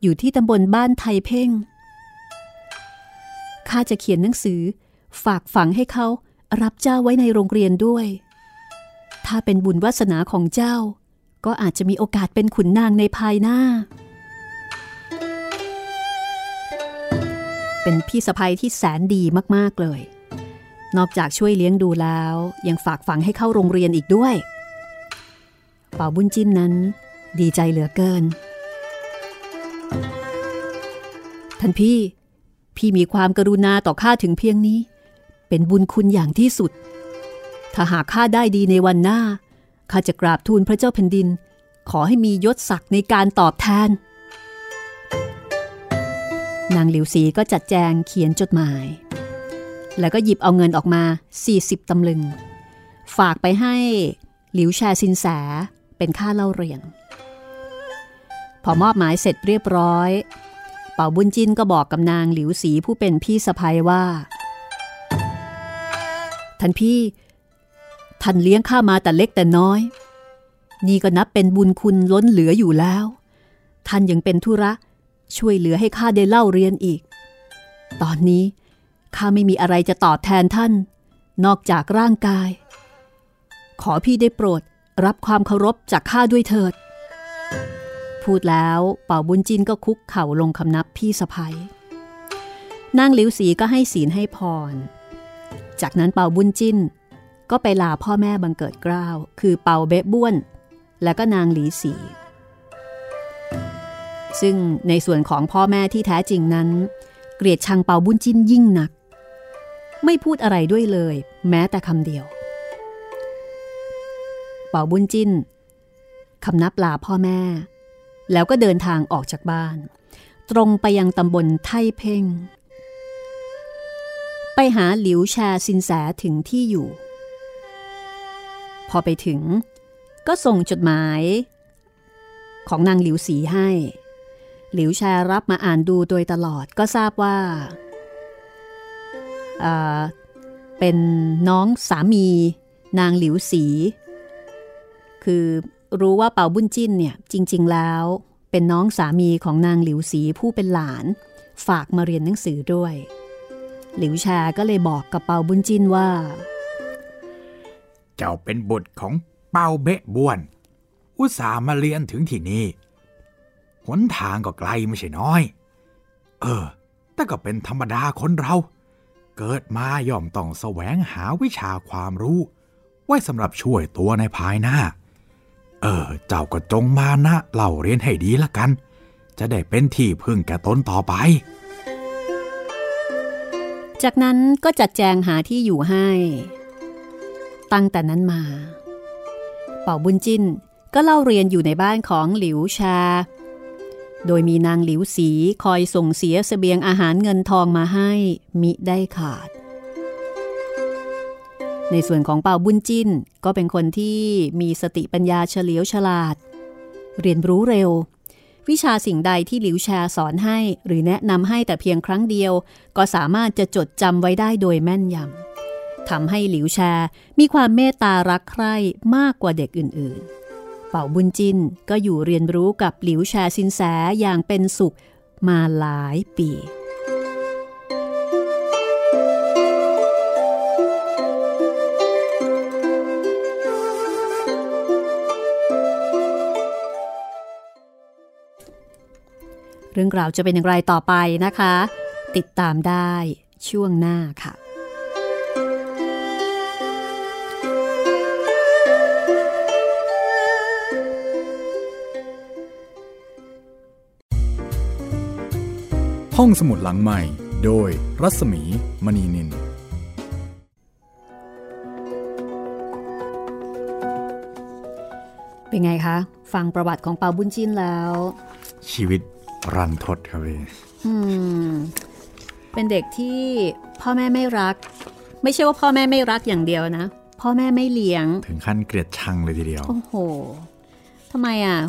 อยู่ที่ตำบลบ้านไทเพ่ง ข้าจะเขียนหนังสือ ฝากฝังให้เขารับเจ้าไว้ในโรงเรียนด้วย ถ้าเป็นบุญวาสนาของเจ้า ก็อาจจะมีโอกาสเป็นขุนนางในภายหน้า เป็นพี่สะใภ้ที่แสนดีมากๆเลย นอกจากช่วยเลี้ยงดูแล้ว ยังฝากฝังให้เข้าโรงเรียนอีกด้วย เป่าบุญจิ้นนั้น ดีใจเหลือเกิน ท่านพี่ พี่มีความกรุณาต่อข้าถึงเพียงนี้ เป็นบุญคุณอย่างที่สุด ถ้าหากข้าได้ดีในวันหน้า ข้าจะกราบทูลพระเจ้าแผ่นดิน ขอให้มียศศักดิ์ในการตอบแทน นางหลิวสีก็จัดแจงเขียนจดหมาย แล้วก็หยิบเอาเงินออกมา 40ตำลึง ฝากไปให้หลิวแชซินแสเป็นค่าเล่าเรียน พอมอบหมายเสร็จเรียบร้อย เป่าบุญจินก็บอกกับนางหลิวสีผู้เป็นพี่สะพ้ยว่า ท่านพี่ ท่านเลี้ยงข้ามาแต่เล็กแต่น้อย นี่ก็นับเป็นบุญคุณล้นเหลืออยู่แล้ว ท่านยังเป็นธุระ ช่วยเหลือให้ข้าได้เล่าเรียนอีก ตอนนี้ข้าไม่มีอะไรจะตอบแทนท่าน นอกจากร่างกาย ขอพี่ได้โปรดรับความเคารพจากข้าด้วยเถิด พูดแล้วเป่าบุญจินก็คุกเข่าลงคำนับพี่สะพ้ยนางหลิวสีก็ให้ศีลให้พร จากนั้นเป่าบุญจิน ก็ไปลาพ่อแม่บังเกิดเกล้าวคือเปาเบ๊บ้วน และก็นางหลีสี ซึ่งในส่วนของพ่อแม่ที่แท้จริงนั้น เกลียดชังเปาบุญจินยิ่งหนัก ไม่พูดอะไรด้วยเลย แม้แต่คำเดียว เปาบุญจินคำนับลาพ่อแม่ แล้วก็เดินทางออกจากบ้าน ตรงไปยังตำบลไทเพ่ง ไปหาหลิวแชสินแสถึงที่อยู่ พอไปถึง ก็ส่งจดหมาย ของนางหลิวสีให้ หลิวแชรับมาอ่านดูโดยตลอดก็ทราบว่า เป็นน้องสามี นางหลิวสี คือรู้ว่าเป่าบุญจิ้นเนี่ยจริง ๆ แล้ว เป็นน้องสามีของนางหลิวสีผู้เป็นหลาน ฝากมาเรียนหนังสือด้วย หลิวแชก็เลยบอกกับเป่าบุญจิ้นว่า เจ้าเป็นบุตรของเป้าเบะบวน อุตส่าห์มาเรียนถึงที่นี่หนทางก็ไกลไม่ใช่น้อย เออ แต่ก็เป็นธรรมดาคนเรา เกิดมาย่อมต้องแสวงหาวิชาความรู้ ไว้สำหรับช่วยตัวในภายหน้า เออ เจ้าก็จงมานะเล่าเรียนให้ดีละกัน จะได้เป็นที่พึ่งแก่ตนต่อไปจากนั้นก็จัดแจงหาที่อยู่ให้ ตั้งแต่นั้นมา เป่าบุญจินก็เล่าเรียนอยู่ในบ้านของหลิวชา โดยมีนางหลิวสีคอยส่งเสียสเสบียงอาหารเงินทองมาให้มิได้ขาด ในส่วนของเป่าบุญจินก็เป็นคนที่มีสติปัญญาเฉลียวฉลาด เรียนรู้เร็ว วิชาสิ่งใดที่หลิวชาสอนให้หรือแนะนำให้แต่เพียงครั้งเดียว ก็สามารถจะจดจำไว้ได้โดยแม่นยำ ทำให้หลิวแชมีความเมตตารักใคร่มากกว่าเด็กอื่นๆ เป่าบุญจินก็อยู่เรียนรู้กับหลิวแชสินแสอย่างเป็นสุขมาหลายปีเรื่องราวจะเป็นอย่างไรต่อไปนะคะ ติดตามได้ช่วงหน้าค่ะ ห้องสมุดหลังใหม่ โดยรัศมีมณีนิน เป็นไงคะ ฟังประวัติของเปาบุญจินแล้ว ชีวิตรันทดครับพี่อืมเป็นเด็กที่พ่อแม่ไม่รัก ไม่ใช่ว่าพ่อแม่ไม่รักอย่างเดียวนะ พ่อแม่ไม่เลี้ยง ถึงขั้นเกลียดชังเลยทีเดียว โอ้โหทำไมอะ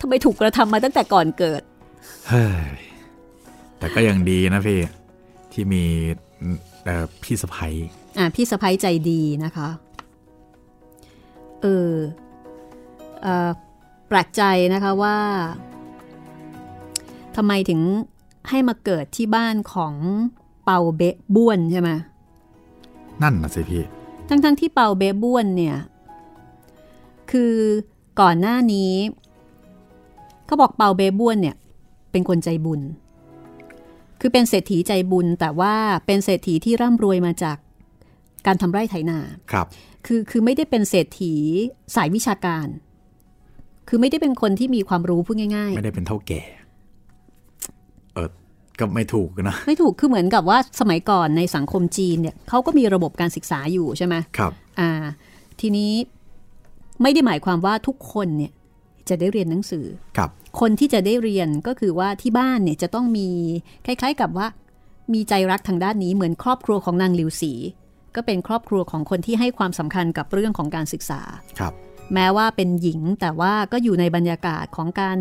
ทำไมถูกกระทำมาตั้งแต่ก่อนเกิด เฮ้ย แต่ก็ยังดีนะพี่ ที่มีเอ่อพี่สะพ้ยอะพี่สะพ้ยใจดีนะคะ เออเอ่อแปลกใจนะคะว่าทำไมถึงให้มาเกิดที่บ้านของเปาเบะบ้วนใช่ไหมนั่นนะสิพี่ทั้งๆที่เปาเบะบ้วนเนี่ย คือก่อนหน้านี้เขาบอกเปาเบะบ้วนเนี่ย เป็นคนใจบุญ คือเป็นเศรษฐีใจบุญ แต่ว่าเป็นเศรษฐีที่ร่ำรวยมาจากการทำไร่ไถนาครับ คือคือไม่ได้เป็นเศรษฐีสายวิชาการ คือไม่ได้เป็นคนที่มีความรู้พูดง่ายไม่ได้เป็นเท่าแก่เออก็ไม่ถูกนะๆไม่ถูกคือเหมือนกับว่าสมัยก่อนในสังคมจีนเนี่ยเขาก็มีระบบการศึกษาอยู่ใช่ไหมครับอ่าทีนี้ไม่ได้หมายความว่าทุกคนเนี่ยจะได้เรียนหนังสือครับ คนที่จะได้เรียนก็คือว่าที่บ้านเนี่ยจะต้องมีคล้าย ๆ กับว่า มีใจรักทางด้านนี้เหมือนครอบครัวของนางหลิวสีก็เป็นครอบครัวของคนที่ให้ความสำคัญกับเรื่องของการศึกษาครับ แม้ว่าเป็นหญิงแต่ว่าก็อยู่ในบรรยากาศของการ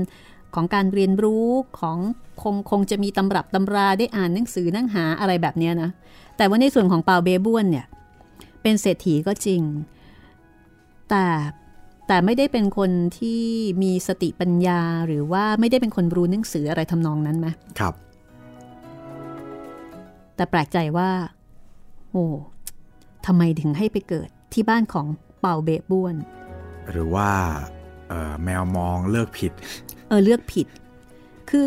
ของการเรียนรู้ของคงคงจะมีตำรับตำราได้อ่านหนังสือนั่งหาอะไรแบบเนี้ยนะ แต่ว่าในส่วนของเปาเบบ้วนเนี่ย เป็นเศรษฐีก็จริง แต่ แต่ไม่ได้เป็นคนที่มีสติปัญญาหรือว่าไม่ได้เป็นคนรู้หนังสืออะไรทำนองนั้นไหมครับ แต่แปลกใจว่า โอ้ทำไมถึงให้ไปเกิดที่บ้านของเปาเบบ้วน หรือว่าเอ่อแมวมองเลิกผิด เออเลือกผิด คือ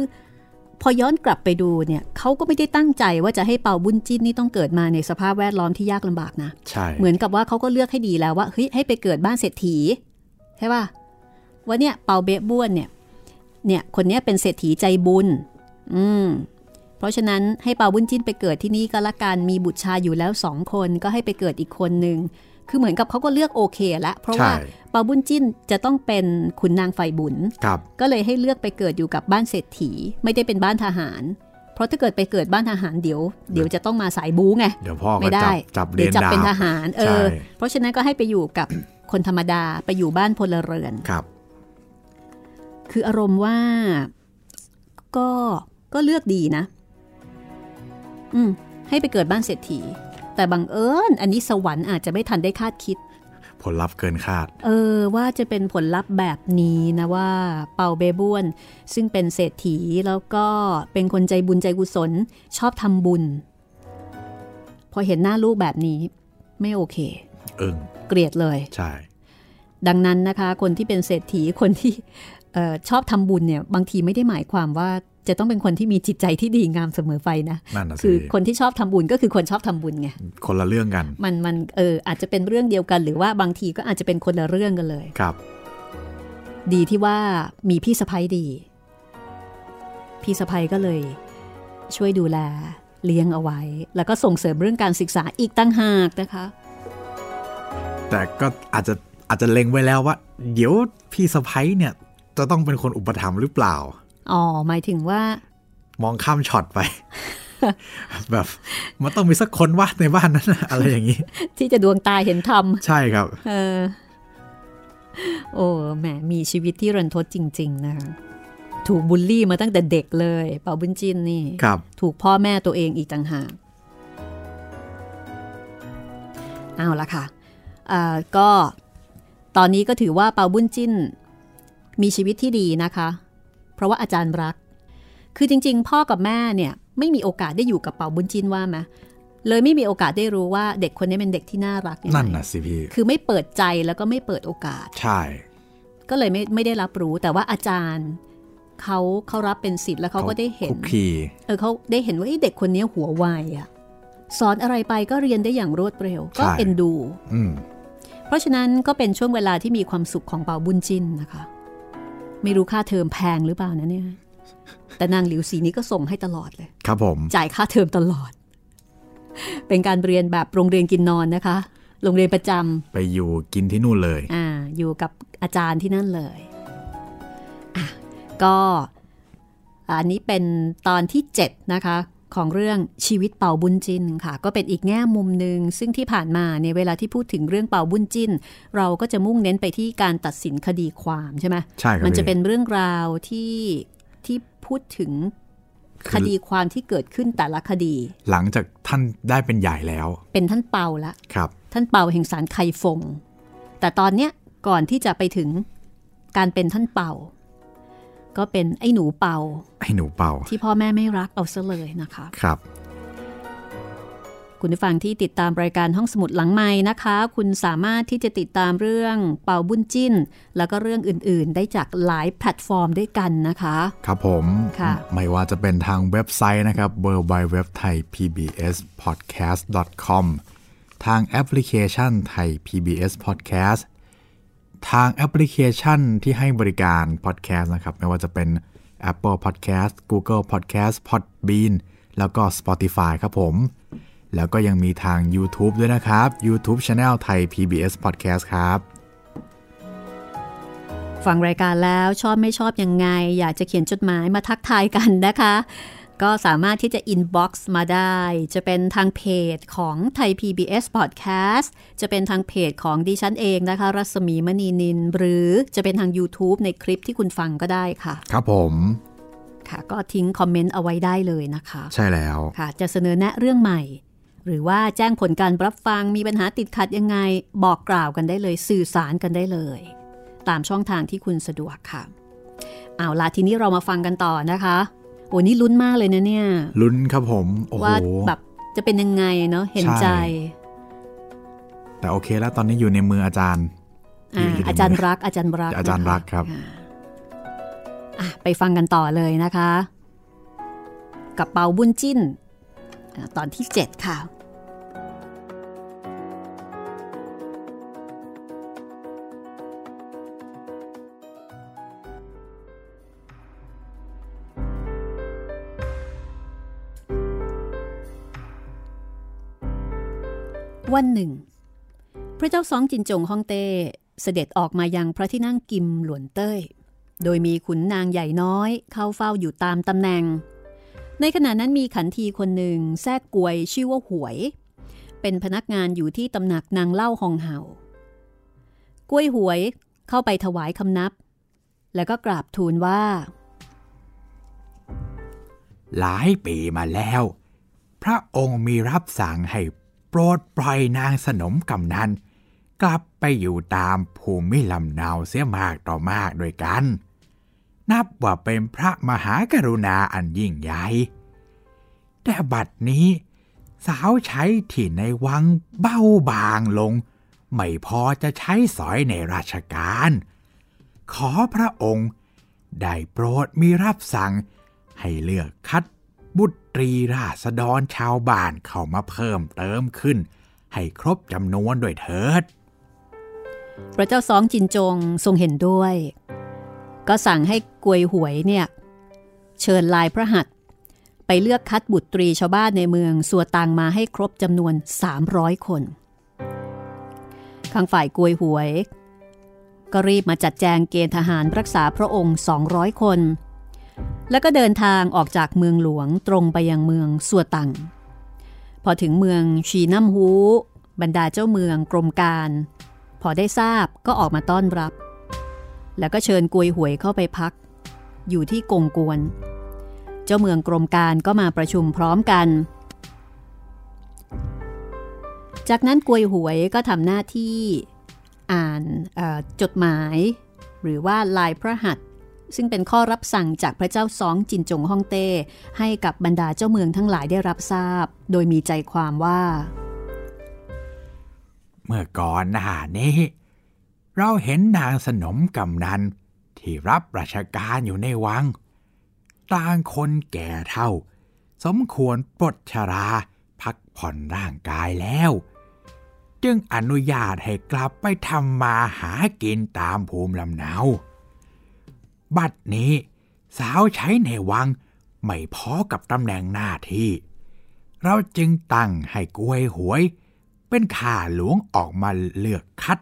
พอย้อนกลับไปดูเนี่ยเขาก็ไม่ได้ตั้งใจว่าจะให้เปาบุญจิ้นนี่ต้องเกิดมาในสภาพแวดล้อมที่ยากลำบากนะ ใช่ เหมือนกับว่าเขาก็เลือกให้ดีแล้วว่าเฮ้ยให้ไปเกิดบ้านเศรษฐีใช่ป่ะว่าเนี่ยเปาเบะบ้วนเนี่ยเนี่ยคนเนี้ยเป็นเศรษฐีใจบุญ อืมเพราะฉะนั้นให้เปาบุญจิ้นไปเกิดที่นี่ก็ละกันมีบุตรชายอยู่แล้วสองคนก็ให้ไปเกิดอีกคนหนึ่งคือเหมือนกับเขาก็เลือกโอเคละเพราะว่าใช่เปาบุญจิ้นจะต้องเป็นขุนนางไฟบุญครับก็เลยให้เลือกไปเกิดอยู่กับบ้านเศรษฐี ไม่ได้เป็นบ้านทหาร เพราะถ้าเกิดไปเกิดบ้านทหารเดี๋ยว เดี๋ยวจะต้องมาสายบู๊ไงเดี๋ยวพ่อก็ไม่ได้จับจับเรีเดี๋ยยนวจับดาเป็นบทหารเอใช่อเพราะฉะนั้นก็ให้ไปอยู่กับ คนธรรมดาไปอยู่บ้านพลเรือนครับ คืออารมณ์ว่าก็ก็เลือกดีนะ อืม ให้ไปเกิดบ้านเศรษฐี แต่บังเอิญอันนี้สวรรค์อาจจะไม่ทันได้คาดคิด ผลลัพธ์เกินคาด เออ ว่าจะเป็นผลลัพธ์แบบนี้นะว่า เปาเบบ้วน ซึ่งเป็นเศรษฐีแล้วก็เป็นคนใจบุญใจกุศล ชอบทำบุญ พอเห็นหน้าลูกแบบนี้ ไม่โอเคเอิงเกลียดเลย ใช่ ดังนั้นนะคะ คนที่เป็นเศรษฐีคนที่เออชอบทำบุญเนี่ย บางทีไม่ได้หมายความว่าจะต้องเป็นคนที่มีจิตใจที่ดีงามเสมอไปนะนั่นน่ะสิคือคนที่ชอบทำบุญก็คือคนชอบทำบุญไง คนละเรื่องกัน มันมันเอออาจจะเป็นเรื่องเดียวกัน หรือว่าบางทีก็อาจจะเป็นคนละเรื่องกันเลย ครับ ดีที่ว่ามีพี่สะพ้ยดี พี่สะพ้ยก็เลย ช่วยดูแลเลี้ยงเอาไว้ แล้วก็ส่งเสริมเรื่องการศึกษาอีกตั้งหากนะคะ แต่ก็อาจจะอาจจะเล็งไว้แล้วว่า เดี๋ยวพี่สะพ้ยเนี่ย จะต้องเป็นคนอุปถัมภ์หรือเปล่า อ๋อ หมายถึงว่า มองข้ามช็อตไป แบบ มันต้องมีสักคนว่าในบ้านนั้นน่ะอะไรอย่างนี้ ที่จะดวงตาเห็นธรรม ใช่ครับ เออ โอ้แหมมีชีวิตที่รันทดจริง ๆ นะคะถูกบูลลี่มาตั้งแต่เด็กเลย เป่าบุญจินนี่ครับ ถูกพ่อแม่ตัวเองอีกต่างหากเอาละค่ะอ่า ก็ตอนนี้ก็ถือว่าเปาบุญจิ้น มีชีวิตที่ดีนะคะ เพราะว่าอาจารย์รัก คือจริง ๆ พ่อกับแม่เนี่ยไม่มีโอกาสได้อยู่กับเปาบุญจิ้นว่าไหมเลยไม่มีโอกาสได้รู้ว่าเด็กคนนี้เป็นเด็กที่น่ารักยังไงนั่นน่ะสิพี่คือไม่เปิดใจแล้วก็ไม่เปิดโอกาส ใช่ ก็เลยไม่ไม่ได้รับรู้แต่ว่าอาจารย์เขาเขารับเป็นสิทธิ์แล้วเขาก็ได้เห็นคุกคีเออเขาได้เห็นว่าเอ้ยเด็กคนนี้หัวไวอะสอนอะไรไปก็เรียนได้อย่างรวดเร็ว ก็เอ็นดูอืมเพ ราะฉะนั้นก็เป็นช่วงเวลาที่มีความสุขของเปาบุญจินนะคะ ไม่รู้ค่าเทอมแพงหรือเปล่านะเนี่ยแต่นางหลิวสีนี้ก็ส่งให้ตลอดเลย ครับผม จ่ายค่าเทอมตลอด เป็นการเรียนแบบโรงเรียนกินนอนนะคะ โรงเรียนประจำไปอยู่กินที่นู่นเลย อ่า อยู่กับอาจารย์ที่นั่นเลยอะก็อันนี้เป็นตอนที่ 7 นะคะ ของเรื่องชีวิตเป่าบุญจินค่ะ ก็เป็นอีกแง่มุมหนึ่งซึ่งที่ผ่านมาเนี่ยเวลาที่พูดถึงเรื่องเป่าบุญจินเราก็จะมุ่งเน้นไปที่การตัดสินคดีความใช่ไหมใช่ครับมันจะพี่เป็นเรื่องราวที่ที่พูดถึงคดีความที่เกิดขึ้นแต่ละคดี หลังจากท่านได้เป็นใหญ่แล้ว เป็นท่านเปาละครับ ท่านเปาแห่งสารไคฟง แต่ตอนเนี้ยก่อนที่จะไปถึงการเป็นท่านเปา ก็เป็นไอ้หนูเปาไอ้หนูเปา ที่พ่อแม่ไม่รักเอาซะเลยนะคะ ครับ คุณผู้ฟังที่ติดตามรายการห้องสมุดหลังไมค์นะคะ คุณสามารถที่จะติดตามเรื่องเปาบุ้นจิ้น แล้วก็เรื่องอื่น ๆ ได้จากหลายแพลตฟอร์มด้วยกันนะคะ ครับผมค่ะไม่ว่าจะเป็นทางเว็บไซต์นะครับ w w w t h a i PBS podcast com ทางแอปพลิเคชันไทย PBS podcast ทางแอปพลิเคชันที่ให้บริการ podcast นะครับ ไม่ว่าจะเป็น Apple Podcast Google Podcast Podbean แล้วก็ Spotify ครับผม แล้วก็ยังมีทาง YouTube ด้วยนะครับ YouTube Channel ไทย PBS Podcast ครับฟังรายการแล้วชอบไม่ชอบยังไง อยากจะเขียนจดหมายมาทักทายกันนะคะ ก็สามารถที่จะ inbox มาได้ จะเป็นทางเพจของไทย PBS Podcast จะเป็นทางเพจของดิฉันเองนะคะ รัศมีมณีนิน หรือจะเป็นทาง YouTube ในคลิปที่คุณฟังก็ได้ค่ะ ครับผมค่ะ ก็ทิ้งคอมเมนต์เอาไว้ได้เลยนะคะ ใช่แล้วค่ะ จะเสนอแนะเรื่องใหม่ หรือว่าแจ้งผลการรับฟังมีปัญหาติดขัดยังไงบอกกล่าวกันได้เลย สื่อสารกันได้เลย ตามช่องทางที่คุณสะดวกค่ะ เอาล่ะทีนี้เรามาฟังกันต่อนะคะ โอ้นี่ลุ้นมากเลยนะเนี่ยลุ้นครับผมโอ้โหว่าแบบจะเป็นยังไงเนาะเห็นใจใช่แต่โอเคแล้วตอนนี้อยู่ในมืออาจารย์อ่าอยู่ในมือาจารย์รัก อาจารย์รัก อาจารย์นะคะรักครับอ่าอะไปฟังกันต่อเลยนะคะ กับเปาบุญจิ้นอ่าตอนที่ 7 ค่ะ วันหนึ่ง พระเจ้าซองจินจงฮ่องเต้เสด็จออกมายังพระที่นั่งกิมหลวนเต้ย โดยมีขุนนางใหญ่น้อยเข้าเฝ้าอยู่ตามตำแหน่ง ในขณะนั้นมีขันทีคนหนึ่งแทรกกวยชื่อว่าหวย เป็นพนักงานอยู่ที่ตำหนักนางเล่าหองเห่ากล้วยหวยเข้าไปถวายคำนับ แล้วก็กราบทูลว่า หลายปีมาแล้ว พระองค์มีรับสั่งให้ โปรดปล่อยนางสนมกำนันกลับไปอยู่ตามภูมิลำเนาเสียมากต่อมากด้วยกัน นับว่าเป็นพระมหากรุณาอันยิ่งใหญ่ แต่บัดนี้ สาวใช้ที่ในวังเบ้าบางลง ไม่พอจะใช้สอยในราชการ ขอพระองค์ ได้โปรดมีรับสั่งให้เลือกคัดบุตร ตรีราษฎรชาวบ้านเข้ามาเพิ่มเติมขึ้น ให้ครบจำนวนด้วยเถิด พระเจ้าสองจินจงทรงเห็นด้วย ก็สั่งให้กวยหวยเนี่ย เชิญลายพระหัตไปเลือกคัดบุตรีชาวบ้านในเมืองสัวตังมาให้ครบจำนวน 300 คนข้างฝ่ายกวยหวย ก็รีบมาจัดแจงเกณฑ์ทหารรักษาพระองค์ 200 คน แล้วก็เดินทางออกจากเมืองหลวงตรงไปยังเมืองสัวตัง พอถึงเมืองชีน้ำฮูบรรดาเจ้าเมืองกรมการ พอได้ทราบก็ออกมาต้อนรับ แล้วก็เชิญกวยหวยเข้าไปพัก อยู่ที่กงกวน เจ้าเมืองกรมการก็มาประชุมพร้อมกัน จากนั้นกวยหวยก็ทำหน้าที่อ่านจดหมาย หรือว่าลายพระหัตถ์ ซึ่งเป็นข้อรับสั่งจากพระเจ้าซองจินจงฮ่องเต้ ให้กับบรรดาเจ้าเมืองทั้งหลายได้รับทราบ โดยมีใจความว่า เมื่อก่อนหน้านี้ เราเห็นนางสนมกำนันที่รับราชการอยู่ในวัง ต่างคนแก่เท่า สมควรปลดชราพักผ่อนร่างกายแล้ว จึงอนุญาตให้กลับไปทำมาหากินตามภูมิลำเนา บัดนี้สาวใช้ในวังไม่พอกับตำแหน่งหน้าที่ เราจึงตั้งให้กวยหวย เป็นข้าหลวงออกมาเลือกคัด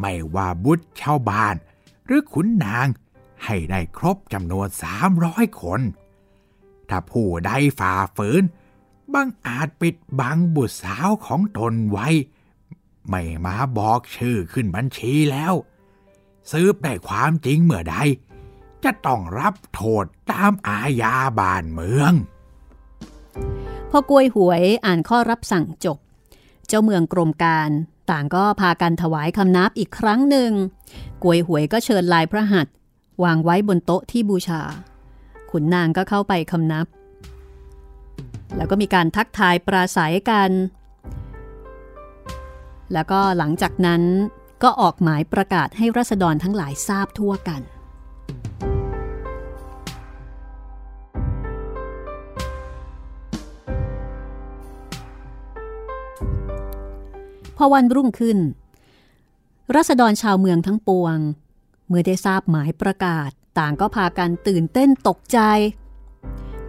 ไม่ว่าบุตรชาวบ้าน หรือขุนนางให้ได้ครบจำนวนสามร้อยคน ถ้าผู้ใดฝ่าฝืนบังอาจปิดบังบุตรสาวของตนไว้ ไม่มาบอกชื่อขึ้นบัญชีแล้ว สืบได้ความจริงเมื่อใด จะต้องรับโทษตามอาญาบานเมือง พอกวยหวยอ่านข้อรับสั่งจบ เจ้าเมืองกรมการต่างก็พากันถวายคำนับอีกครั้งหนึ่ง กวยหวยก็เชิญลายพระหัตถ์วางไว้บนโต๊ะที่บูชา ขุนนางก็เข้าไปคำนับ แล้วก็มีการทักทายปราศัยกัน แล้วก็หลังจากนั้น ก็ออกหมายประกาศให้รัษฎรทั้งหลายทราบทั่วกัน พอวันรุ่งขึ้น รัษฎรชาวเมืองทั้งปวง เมื่อได้ทราบหมายประกาศต่างก็พากันตื่นเต้นตกใจ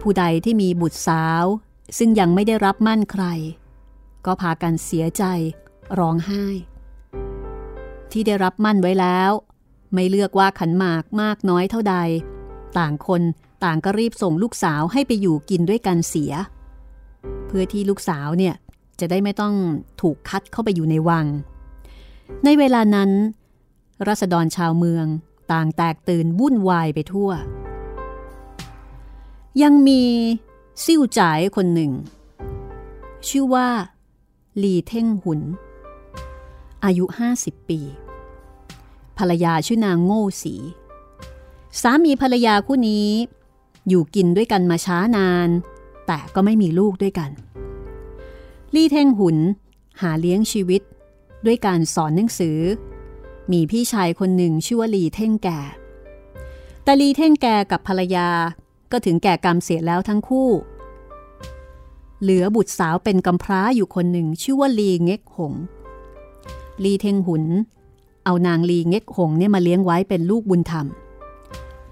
ผู้ใดที่มีบุตรสาว ซึ่งยังไม่ได้รับมั่นใคร ก็พากันเสียใจ ร้องไห้ ที่ได้รับมั่นไว้แล้ว ไม่เลือกว่าขันหมากมากน้อยเท่าใด ต่างคนต่างก็รีบส่งลูกสาวให้ไปอยู่กินด้วยกันเสีย เพื่อที่ลูกสาวเนี่ยจะได้ไม่ต้องถูกคัดเข้าไปอยู่ในวัง ในเวลานั้นรัษฎรชาวเมืองต่างแตกตื่นวุ่นวายไปทั่ว ยังมีซิ่วจ่ายคนหนึ่ง ชื่อว่า หลีเท่งหุน อายุ 50 ปี ภรรยาชื่อนางโง่สี สามีภรรยาคู่นี้ อยู่กินด้วยกันมาช้านาน แต่ก็ไม่มีลูกด้วยกัน ลี่เท่งหุนหาเลี้ยงชีวิต ด้วยการสอนหนังสือ มีพี่ชายคนหนึ่งชื่อว่าลีเท่งแก่แต่ลีเท่งแก่กับภรรยาก็ถึงแก่กรรมเสียแล้วทั้งคู่ เหลือบุตรสาวเป็นกำพร้าอยู่คนหนึ่งชื่อว่าลีเง็กหง ลีเทงหุน เอานางลีเง็กหงเนี่ยมาเลี้ยงไว้เป็นลูกบุญธรรม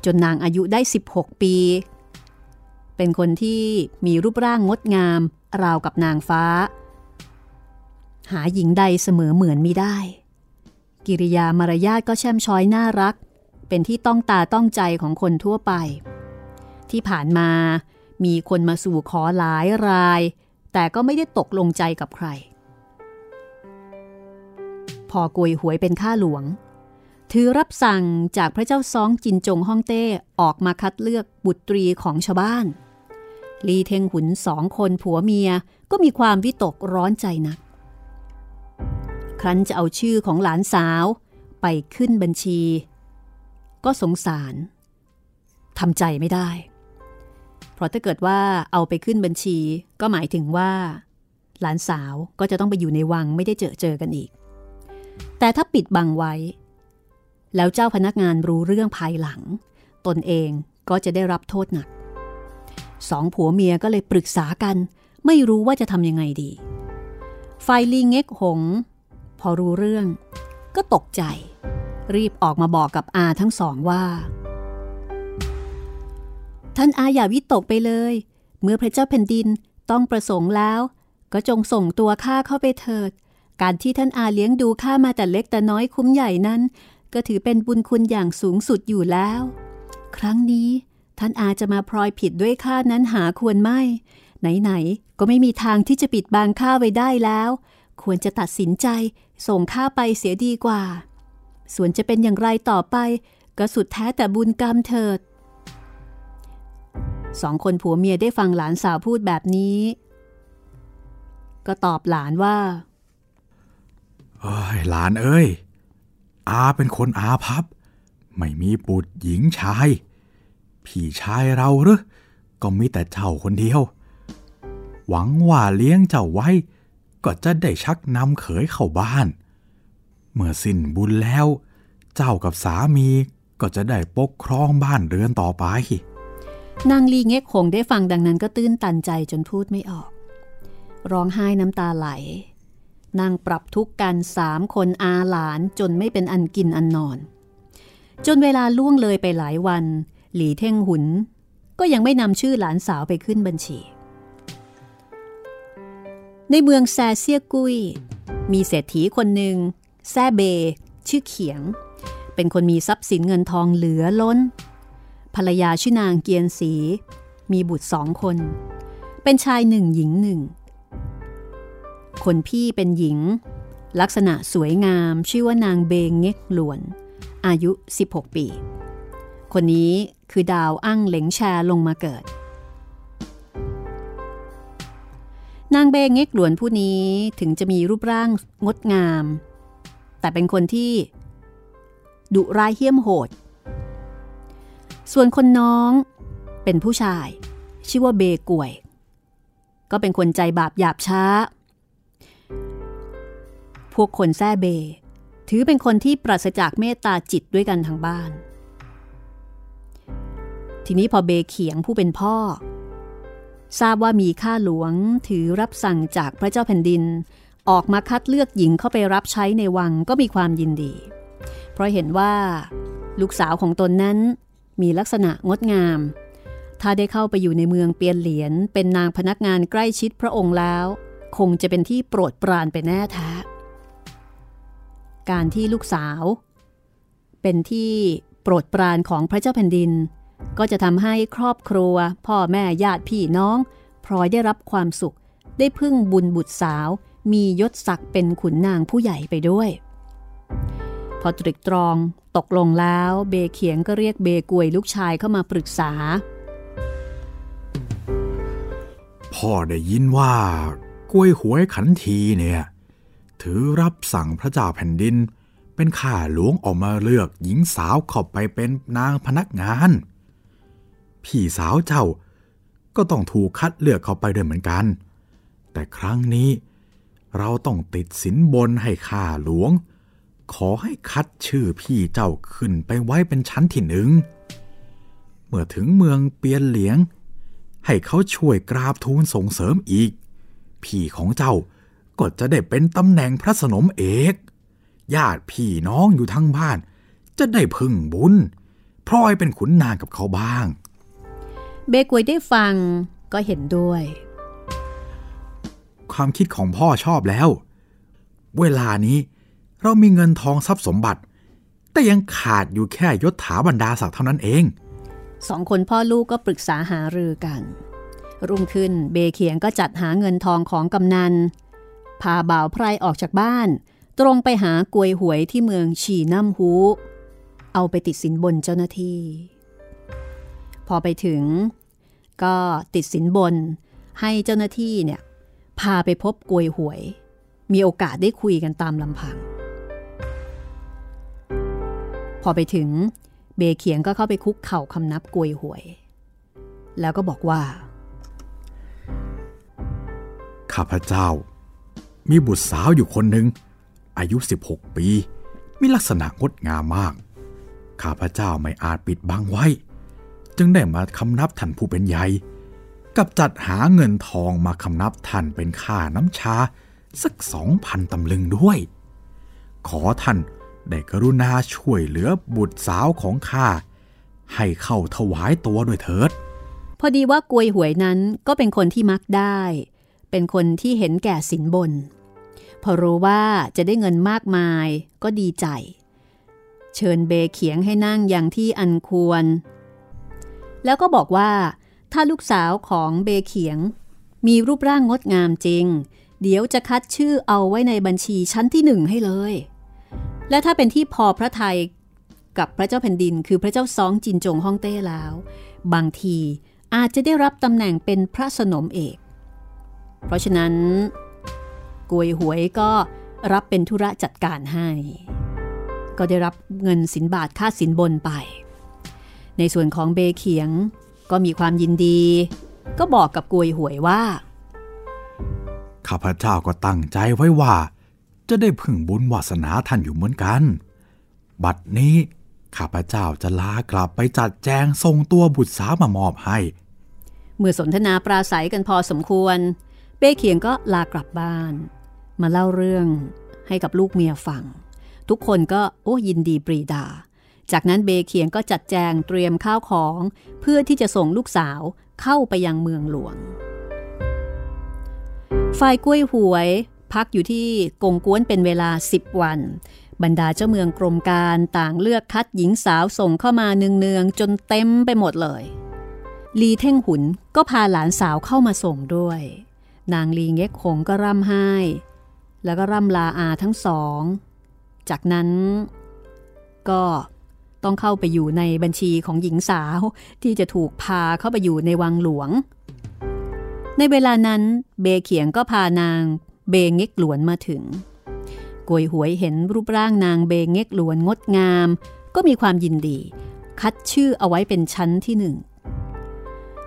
จนนางอายุได้ 16 ปี เป็นคนที่มีรูปร่างงดงาม ราวกับนางฟ้า หาหญิงใดเสมอเหมือนมิได้ กิริยามารยาทก็แช่มช้อยน่ารัก เป็นที่ต้องตาต้องใจของคนทั่วไป ที่ผ่านมามีคนมาสู่ขอหลายราย แต่ก็ไม่ได้ตกลงใจกับใคร พอกวยหวยเป็นข้าหลวง ถือรับสั่งจากพระเจ้าซองจินจงฮ่องเต้ออกมาคัดเลือกบุตรีของชาวบ้าน ลีเทงหุนสองคนผัวเมียก็มีความวิตกร้อนใจนัก ครั้นจะเอาชื่อของหลานสาวไปขึ้นบัญชี ก็สงสารทำใจไม่ได้ เพราะถ้าเกิดว่าเอาไปขึ้นบัญชีก็หมายถึงว่า หลานสาวก็จะต้องไปอยู่ในวังไม่ได้เจอเจอกันอีก แต่ถ้าปิดบังไว้ แล้วเจ้าพนักงานรู้เรื่องภายหลัง ตนเองก็จะได้รับโทษหนักสองผัวเมียก็เลยปรึกษากัน ไม่รู้ว่าจะทำยังไงดีไฟลีเง็กหง พอรู้เรื่อง ก็ตกใจ รีบออกมาบอกกับอาทั้งสองว่า ท่านอาอย่าวิตกไปเลย เมื่อพระเจ้าแผ่นดินต้องประสงค์แล้ว ก็จงส่งตัวข้าเข้าไปเถิด การที่ท่านอาเลี้ยงดูข้ามาแต่เล็กแต่น้อยคุ้มใหญ่นั้น ก็ถือเป็นบุญคุณอย่างสูงสุดอยู่แล้ว ครั้งนี้ท่านอาจะมาพลอยผิดด้วยข้านั้นหาควรไม่ ไหนๆก็ไม่มีทางที่จะปิดบังข้าไว้ได้แล้ว ควรจะตัดสินใจส่งข้าไปเสียดีกว่า ส่วนจะเป็นอย่างไรต่อไป ก็สุดแท้แต่บุญกรรมเถิดสองคนผัวเมียได้ฟังหลานสาวพูดแบบนี้ ก็ตอบหลานว่า เอ้ยหลานเอ้ย อาเป็นคนอาพับ ไม่มีปุตรหญิงชาย พี่ชายเราหรือก็มีแต่เจ้าคนเดียว หวังว่าเลี้ยงเจ้าไว้ ก็จะได้ชักนำเขยเข้าบ้าน เมื่อสิ้นบุญแล้ว เจ้ากับสามีก็จะได้ปกครองบ้านเรือนต่อไป นางลีเง็กหงได้ฟังดังนั้นก็ตื้นตันใจจนพูดไม่ออก ร้องไห้น้ำตาไหล นางปรับทุกกันสามคนอาหลานจนไม่เป็นอันกินอันนอน จนเวลาล่วงเลยไปหลายวัน หลีเท่งหุน ก็ยังไม่นำชื่อหลานสาวไปขึ้นบัญชี ในเมืองแซเซียกุย มีเศรษฐีคนหนึ่งแซเบ ชื่อเขียง เป็นคนมีทรัพย์สินเงินทองเหลือล้น ภรรยาชื่อนางเกียนสี มีบุตรสองคน เป็นชายหนึ่งหญิงหนึ่ง คนพี่เป็นหญิง ลักษณะสวยงามชื่อว่านางเบงเง็กหลวน อายุ 16 ปี คนนี้คือดาวอั้งเหลงแชลงมาเกิด นางเบงเง็กหลวนผู้นี้ถึงจะมีรูปร่างงดงาม แต่เป็นคนที่ดุร้ายเหี้ยมโหด ส่วนคนน้องเป็นผู้ชาย ชื่อว่าเบกวย ก็เป็นคนใจบาปหยาบช้า วกคนแซ่เบ ถือเป็นคนที่ปราศจากเมตตาจิตด้วยกันทั้งบ้าน ทีนี้พอเบเขียงผู้เป็นพ่อ ทราบว่ามีข้าหลวงถือรับสั่งจากพระเจ้าแผ่นดิน ออกมาคัดเลือกหญิงเข้าไปรับใช้ในวังก็มีความยินดี เพราะเห็นว่า ลูกสาวของตนนั้นมีลักษณะงดงาม ถ้าได้เข้าไปอยู่ในเมืองเปียนเหรียญเป็นนางพนักงานใกล้ชิดพระองค์แล้ว คงจะเป็นที่โปรดปรานไปแน่แท้ การที่ลูกสาว เป็นที่โปรดปรานของพระเจ้าแผ่นดิน ก็จะทำให้ครอบครัว พ่อแม่ญาติพี่น้องพลอยได้รับความสุข ได้พึ่งบุญบุตรสาว มียศศักดิ์เป็นขุนนางผู้ใหญ่ไปด้วย พอตรึกตรองตกลงแล้วเบเขียงก็เรียกเบกวยลูกชายเข้ามาปรึกษา พ่อได้ยินว่ากล้วยหวยขันทีเนี่ย ถือรับสั่งพระเจ้าแผ่นดิน เป็นข้าหลวงออกมาเลือกหญิงสาวข้าไปเป็นนางพนักงาน พี่สาวเจ้าก็ต้องถูกคัดเลือกเข้าไปด้วยเหมือนกัน แต่ครั้งนี้ เราต้องติดสินบนให้ข้าหลวง ขอให้คัดชื่อพี่เจ้าขึ้นไปไว้เป็นชั้นที่หนึ่ง เมื่อถึงเมืองเปียนเหลียง ให้เขาช่วยกราบทูลส่งเสริมอีก พี่ของเจ้า ก็จะได้เป็นตำแหน่งพระสนมเอก ญาติพี่น้องอยู่ทั้งบ้าน จะได้พึ่งบุญพลอยเป็นขุนนางกับเขาบ้าง เบกวยได้ฟังก็เห็นด้วย ความคิดของพ่อชอบแล้ว เวลานี้เรามีเงินทองทรัพย์สมบัติ แต่ยังขาดอยู่แค่ยศถาบรรดาศักดิ์เท่านั้นเองสองคนพ่อลูกก็ปรึกษาหารือกัน รุ่งขึ้นเบเขียงก็จัดหาเงินทองของกำนัน พาบ่าวไพรออกจากบ้าน ตรงไปหากวยหวยที่เมืองฉีน้ำฮูเอาไปติดสินบนเจ้าหน้าที่ พอไปถึง ก็ติดสินบน ให้เจ้าหน้าที่เนี่ยพาไปพบกวยหวย มีโอกาสได้คุยกันตามลำพัง พอไปถึง เบเขียงก็เข้าไปคุกเข่าคำนับกวยหวย แล้วก็บอกว่า ข้าพเจ้า มีบุตรสาวอยู่คนหนึ่ง อายุ 16 ปี มีลักษณะงดงามมาก ข้าพเจ้าไม่อาจปิดบังไว้ จึงได้มาคำนับท่านผู้เป็นใหญ่ กับจัดหาเงินทองมาคำนับท่านเป็นค่าน้ำชา สักสองพันตำลึงด้วย ขอท่านได้กรุณาช่วยเหลือบุตรสาวของข้า ให้เข้าถวายตัวด้วยเถิด พอดีว่ากวยหวยนั้นก็เป็นคนที่มักได้ เป็นคนที่เห็นแก่สินบน พอรู้ว่าจะได้เงินมากมายก็ดีใจ เชิญเบเขียงให้นั่งอย่างที่อันควร แล้วก็บอกว่า ถ้าลูกสาวของเบเขียง มีรูปร่างงดงามจริง เดี๋ยวจะคัดชื่อเอาไว้ในบัญชีชั้นที่หนึ่งให้เลย และถ้าเป็นที่พอพระไทยกับพระเจ้าแผ่นดิน คือพระเจ้าซองจินจงฮ่องเต้แล้ว บางทีอาจจะได้รับตำแหน่งเป็นพระสนมเอก เพราะฉะนั้นกวยหวยก็รับเป็นธุระจัดการให้ ก็ได้รับเงินสินบาทค่าสินบนไป ในส่วนของเบเขียงก็มีความยินดี ก็บอกกับกวยหวยว่า ข้าพเจ้าก็ตั้งใจไว้ว่า จะได้พึ่งบุญวาสนาท่านอยู่เหมือนกัน บัดนี้ข้าพเจ้าจะลากลับไปจัดแจงส่งตัวบุตรสาวมามอบให้ เมื่อสนทนาปราศัยกันพอสมควร เป้เขียงก็ลากลับบ้าน มาเล่าเรื่องให้กับลูกเมียฟัง ทุกคนก็โอ้ยินดีปรีดา จากนั้นเบเขียงก็จัดแจงเตรียมข้าวของเพื่อที่จะส่งลูกสาวเข้าไปยังเมืองหลวง ฝ่ายกล้วยหวยพักอยู่ที่กงกวนเป็นเวลา 10 วัน บรรดาเจ้าเมืองกรมการต่างเลือกคัดหญิงสาวส่งเข้ามาเนืองๆจนเต็มไปหมดเลย ลีเท่งหุนก็พาหลานสาวเข้ามาส่งด้วย นางลีเง็กหงก็ร่ำไห้ แล้วก็ร่ำลาอาทั้งสอง จากนั้น ก็ต้องเข้าไปอยู่ในบัญชีของหญิงสาวที่จะถูกพาเข้าไปอยู่ในวังหลวง ในเวลานั้นเบเขียงก็พานางเบเง็กหลวนมาถึงกวยหวยเห็นรูปร่างนางเบเง็กหลวนงดงาม ก็มีความยินดี คัดชื่อเอาไว้เป็นชั้นที่หนึ่ง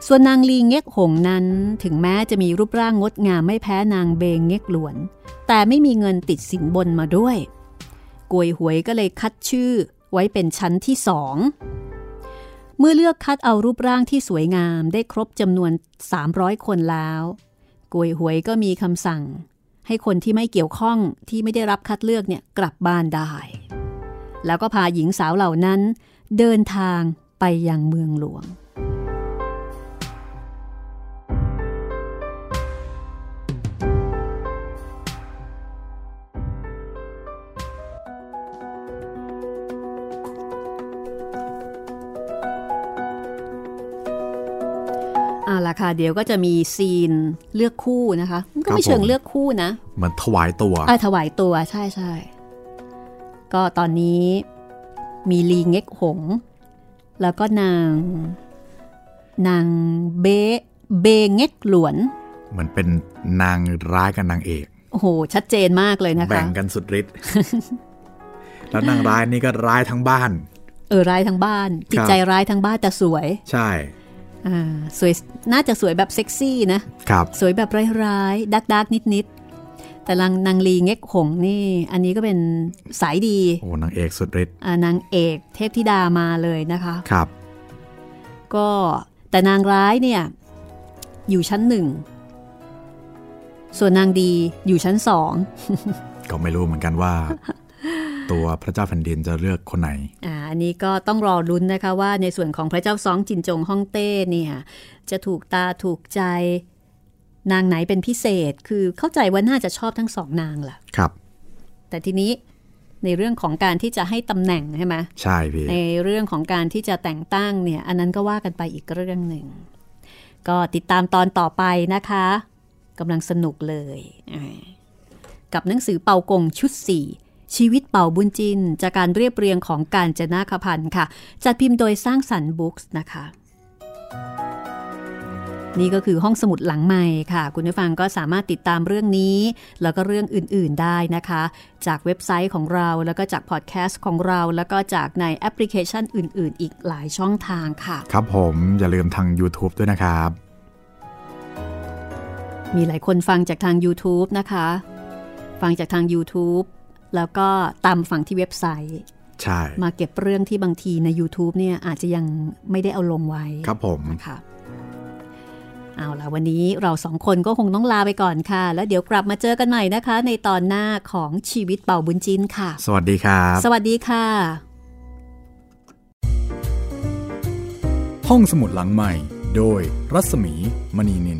ส่วนนางลีเง็กหงนั้นถึงแม้จะมีรูปร่างงดงามไม่แพ้นางเบงเง็กหลวน แต่ไม่มีเงินติดสินบนมาด้วย กวยหวยก็เลยคัดชื่อไว้เป็นชั้นที่สองเมื่อเลือกคัดเอารูปร่างที่สวยงามได้ครบจำนวน 300 คนแล้วกวยหวยก็มีคำสั่ง ให้คนที่ไม่เกี่ยวข้องที่ไม่ได้รับคัดเลือกเนี่ยกลับบ้านได้ แล้วก็พาหญิงสาวเหล่านั้น เดินทางไปยังเมืองหลวง อาล่ะค่ะเดี๋ยวก็จะมีซีนเลือกคู่นะคะมันก็ไม่ครับผมเชิงเลือกคู่นะ มันถวายตัวอะถวายตัวใช่ใช่ก็ตอนนี้มีลีเง็กหง แล้วก็นาง นางเบเบเง็กหลวน มันเป็นนางร้ายกับนางเอกโอ้โห ชัดเจนมากเลยนะคะ แบ่งกันสุดฤทธิ์แล้วนางร้ายนี่ก็ร้ายทั้งบ้าน เออร้ายทั้งบ้าน จิตใจร้ายทั้งบ้านแต่สวย ใช่อ่า สวยน่าจะสวยแบบเซ็กซี่นะครับสวยแบบร้ายๆดักดักนิดนิดๆแต่นางนางลีเง็กหงนี่ อันนี้ก็เป็นสายดีโอ้นางเอกสุดฤทธิ์อ่านางเอกเทพธิดามาเลยนะคะครับ ก็แต่นางร้ายเนี่ย อยู่ชั้นหนึ่ง ส่วนนางดีอยู่ชั้นสองก็ไม่รู้เหมือนกันว่า ตัวพระเจ้าแผ่นดินจะเลือกคนไหนอ่าอันนี้ก็ต้องรอรุ้นนะคะว่าในส่วนของพระเจ้าซองจินจงฮ่องเต้เนี่ยจะถูกตาถูกใจนางไหนเป็นพิเศษ คือเข้าใจว่าน่าจะชอบทั้งสองนางแหละครับ แต่ทีนี้ในเรื่องของการที่จะให้ตำแหน่งใช่ไหมใช่พี่ ในเรื่องของการที่จะแต่งตั้งเนี่ย อันนั้นก็ว่ากันไปอีกเรื่องหนึ่ง ก็ติดตามตอนต่อไปนะคะกำลังสนุกเลยอ่ากับหนังสือเปากงชุด4 ชีวิตเปาบุ้นจิ้น จากการเรียบเรียงของกาญจนาคพันธุ์ค่ะ จัดพิมพ์โดยสร้างสรรค์บุ๊คส์นะคะ นี่ก็คือห้องสมุดหลังไมค์ค่ะ คุณผู้ฟังก็สามารถติดตามเรื่องนี้ แล้วก็เรื่องอื่น ๆได้นะคะ จากเว็บไซต์ของเราแล้วก็จากพอดแคสต์ของเรา แล้วก็จากในแอปพลิเคชันอื่น ๆ อีกหลายช่องทางค่ะ ครับผมอย่าลืมทาง YouTube ด้วยนะครับมีหลายคนฟังจากทาง YouTube นะคะ ฟังจากทาง YouTube แล้วก็ตามฟังที่เว็บไซต์ใช่มาเก็บเรื่องที่บางทีใน YouTube เนี่ยอาจจะยังไม่ได้เอาลงไว้ครับผมนะคะเอาล่ะวันนี้เราสองคนก็คงต้องลาไปก่อนค่ะ แล้วเดี๋ยวกลับมาเจอกันใหม่นะคะ ในตอนหน้าของชีวิตเป่าบุญจินค่ะ สวัสดีครับ สวัสดีค่ะ ห้องสมุดหลังใหม่ โดยรัศมีมณีนิน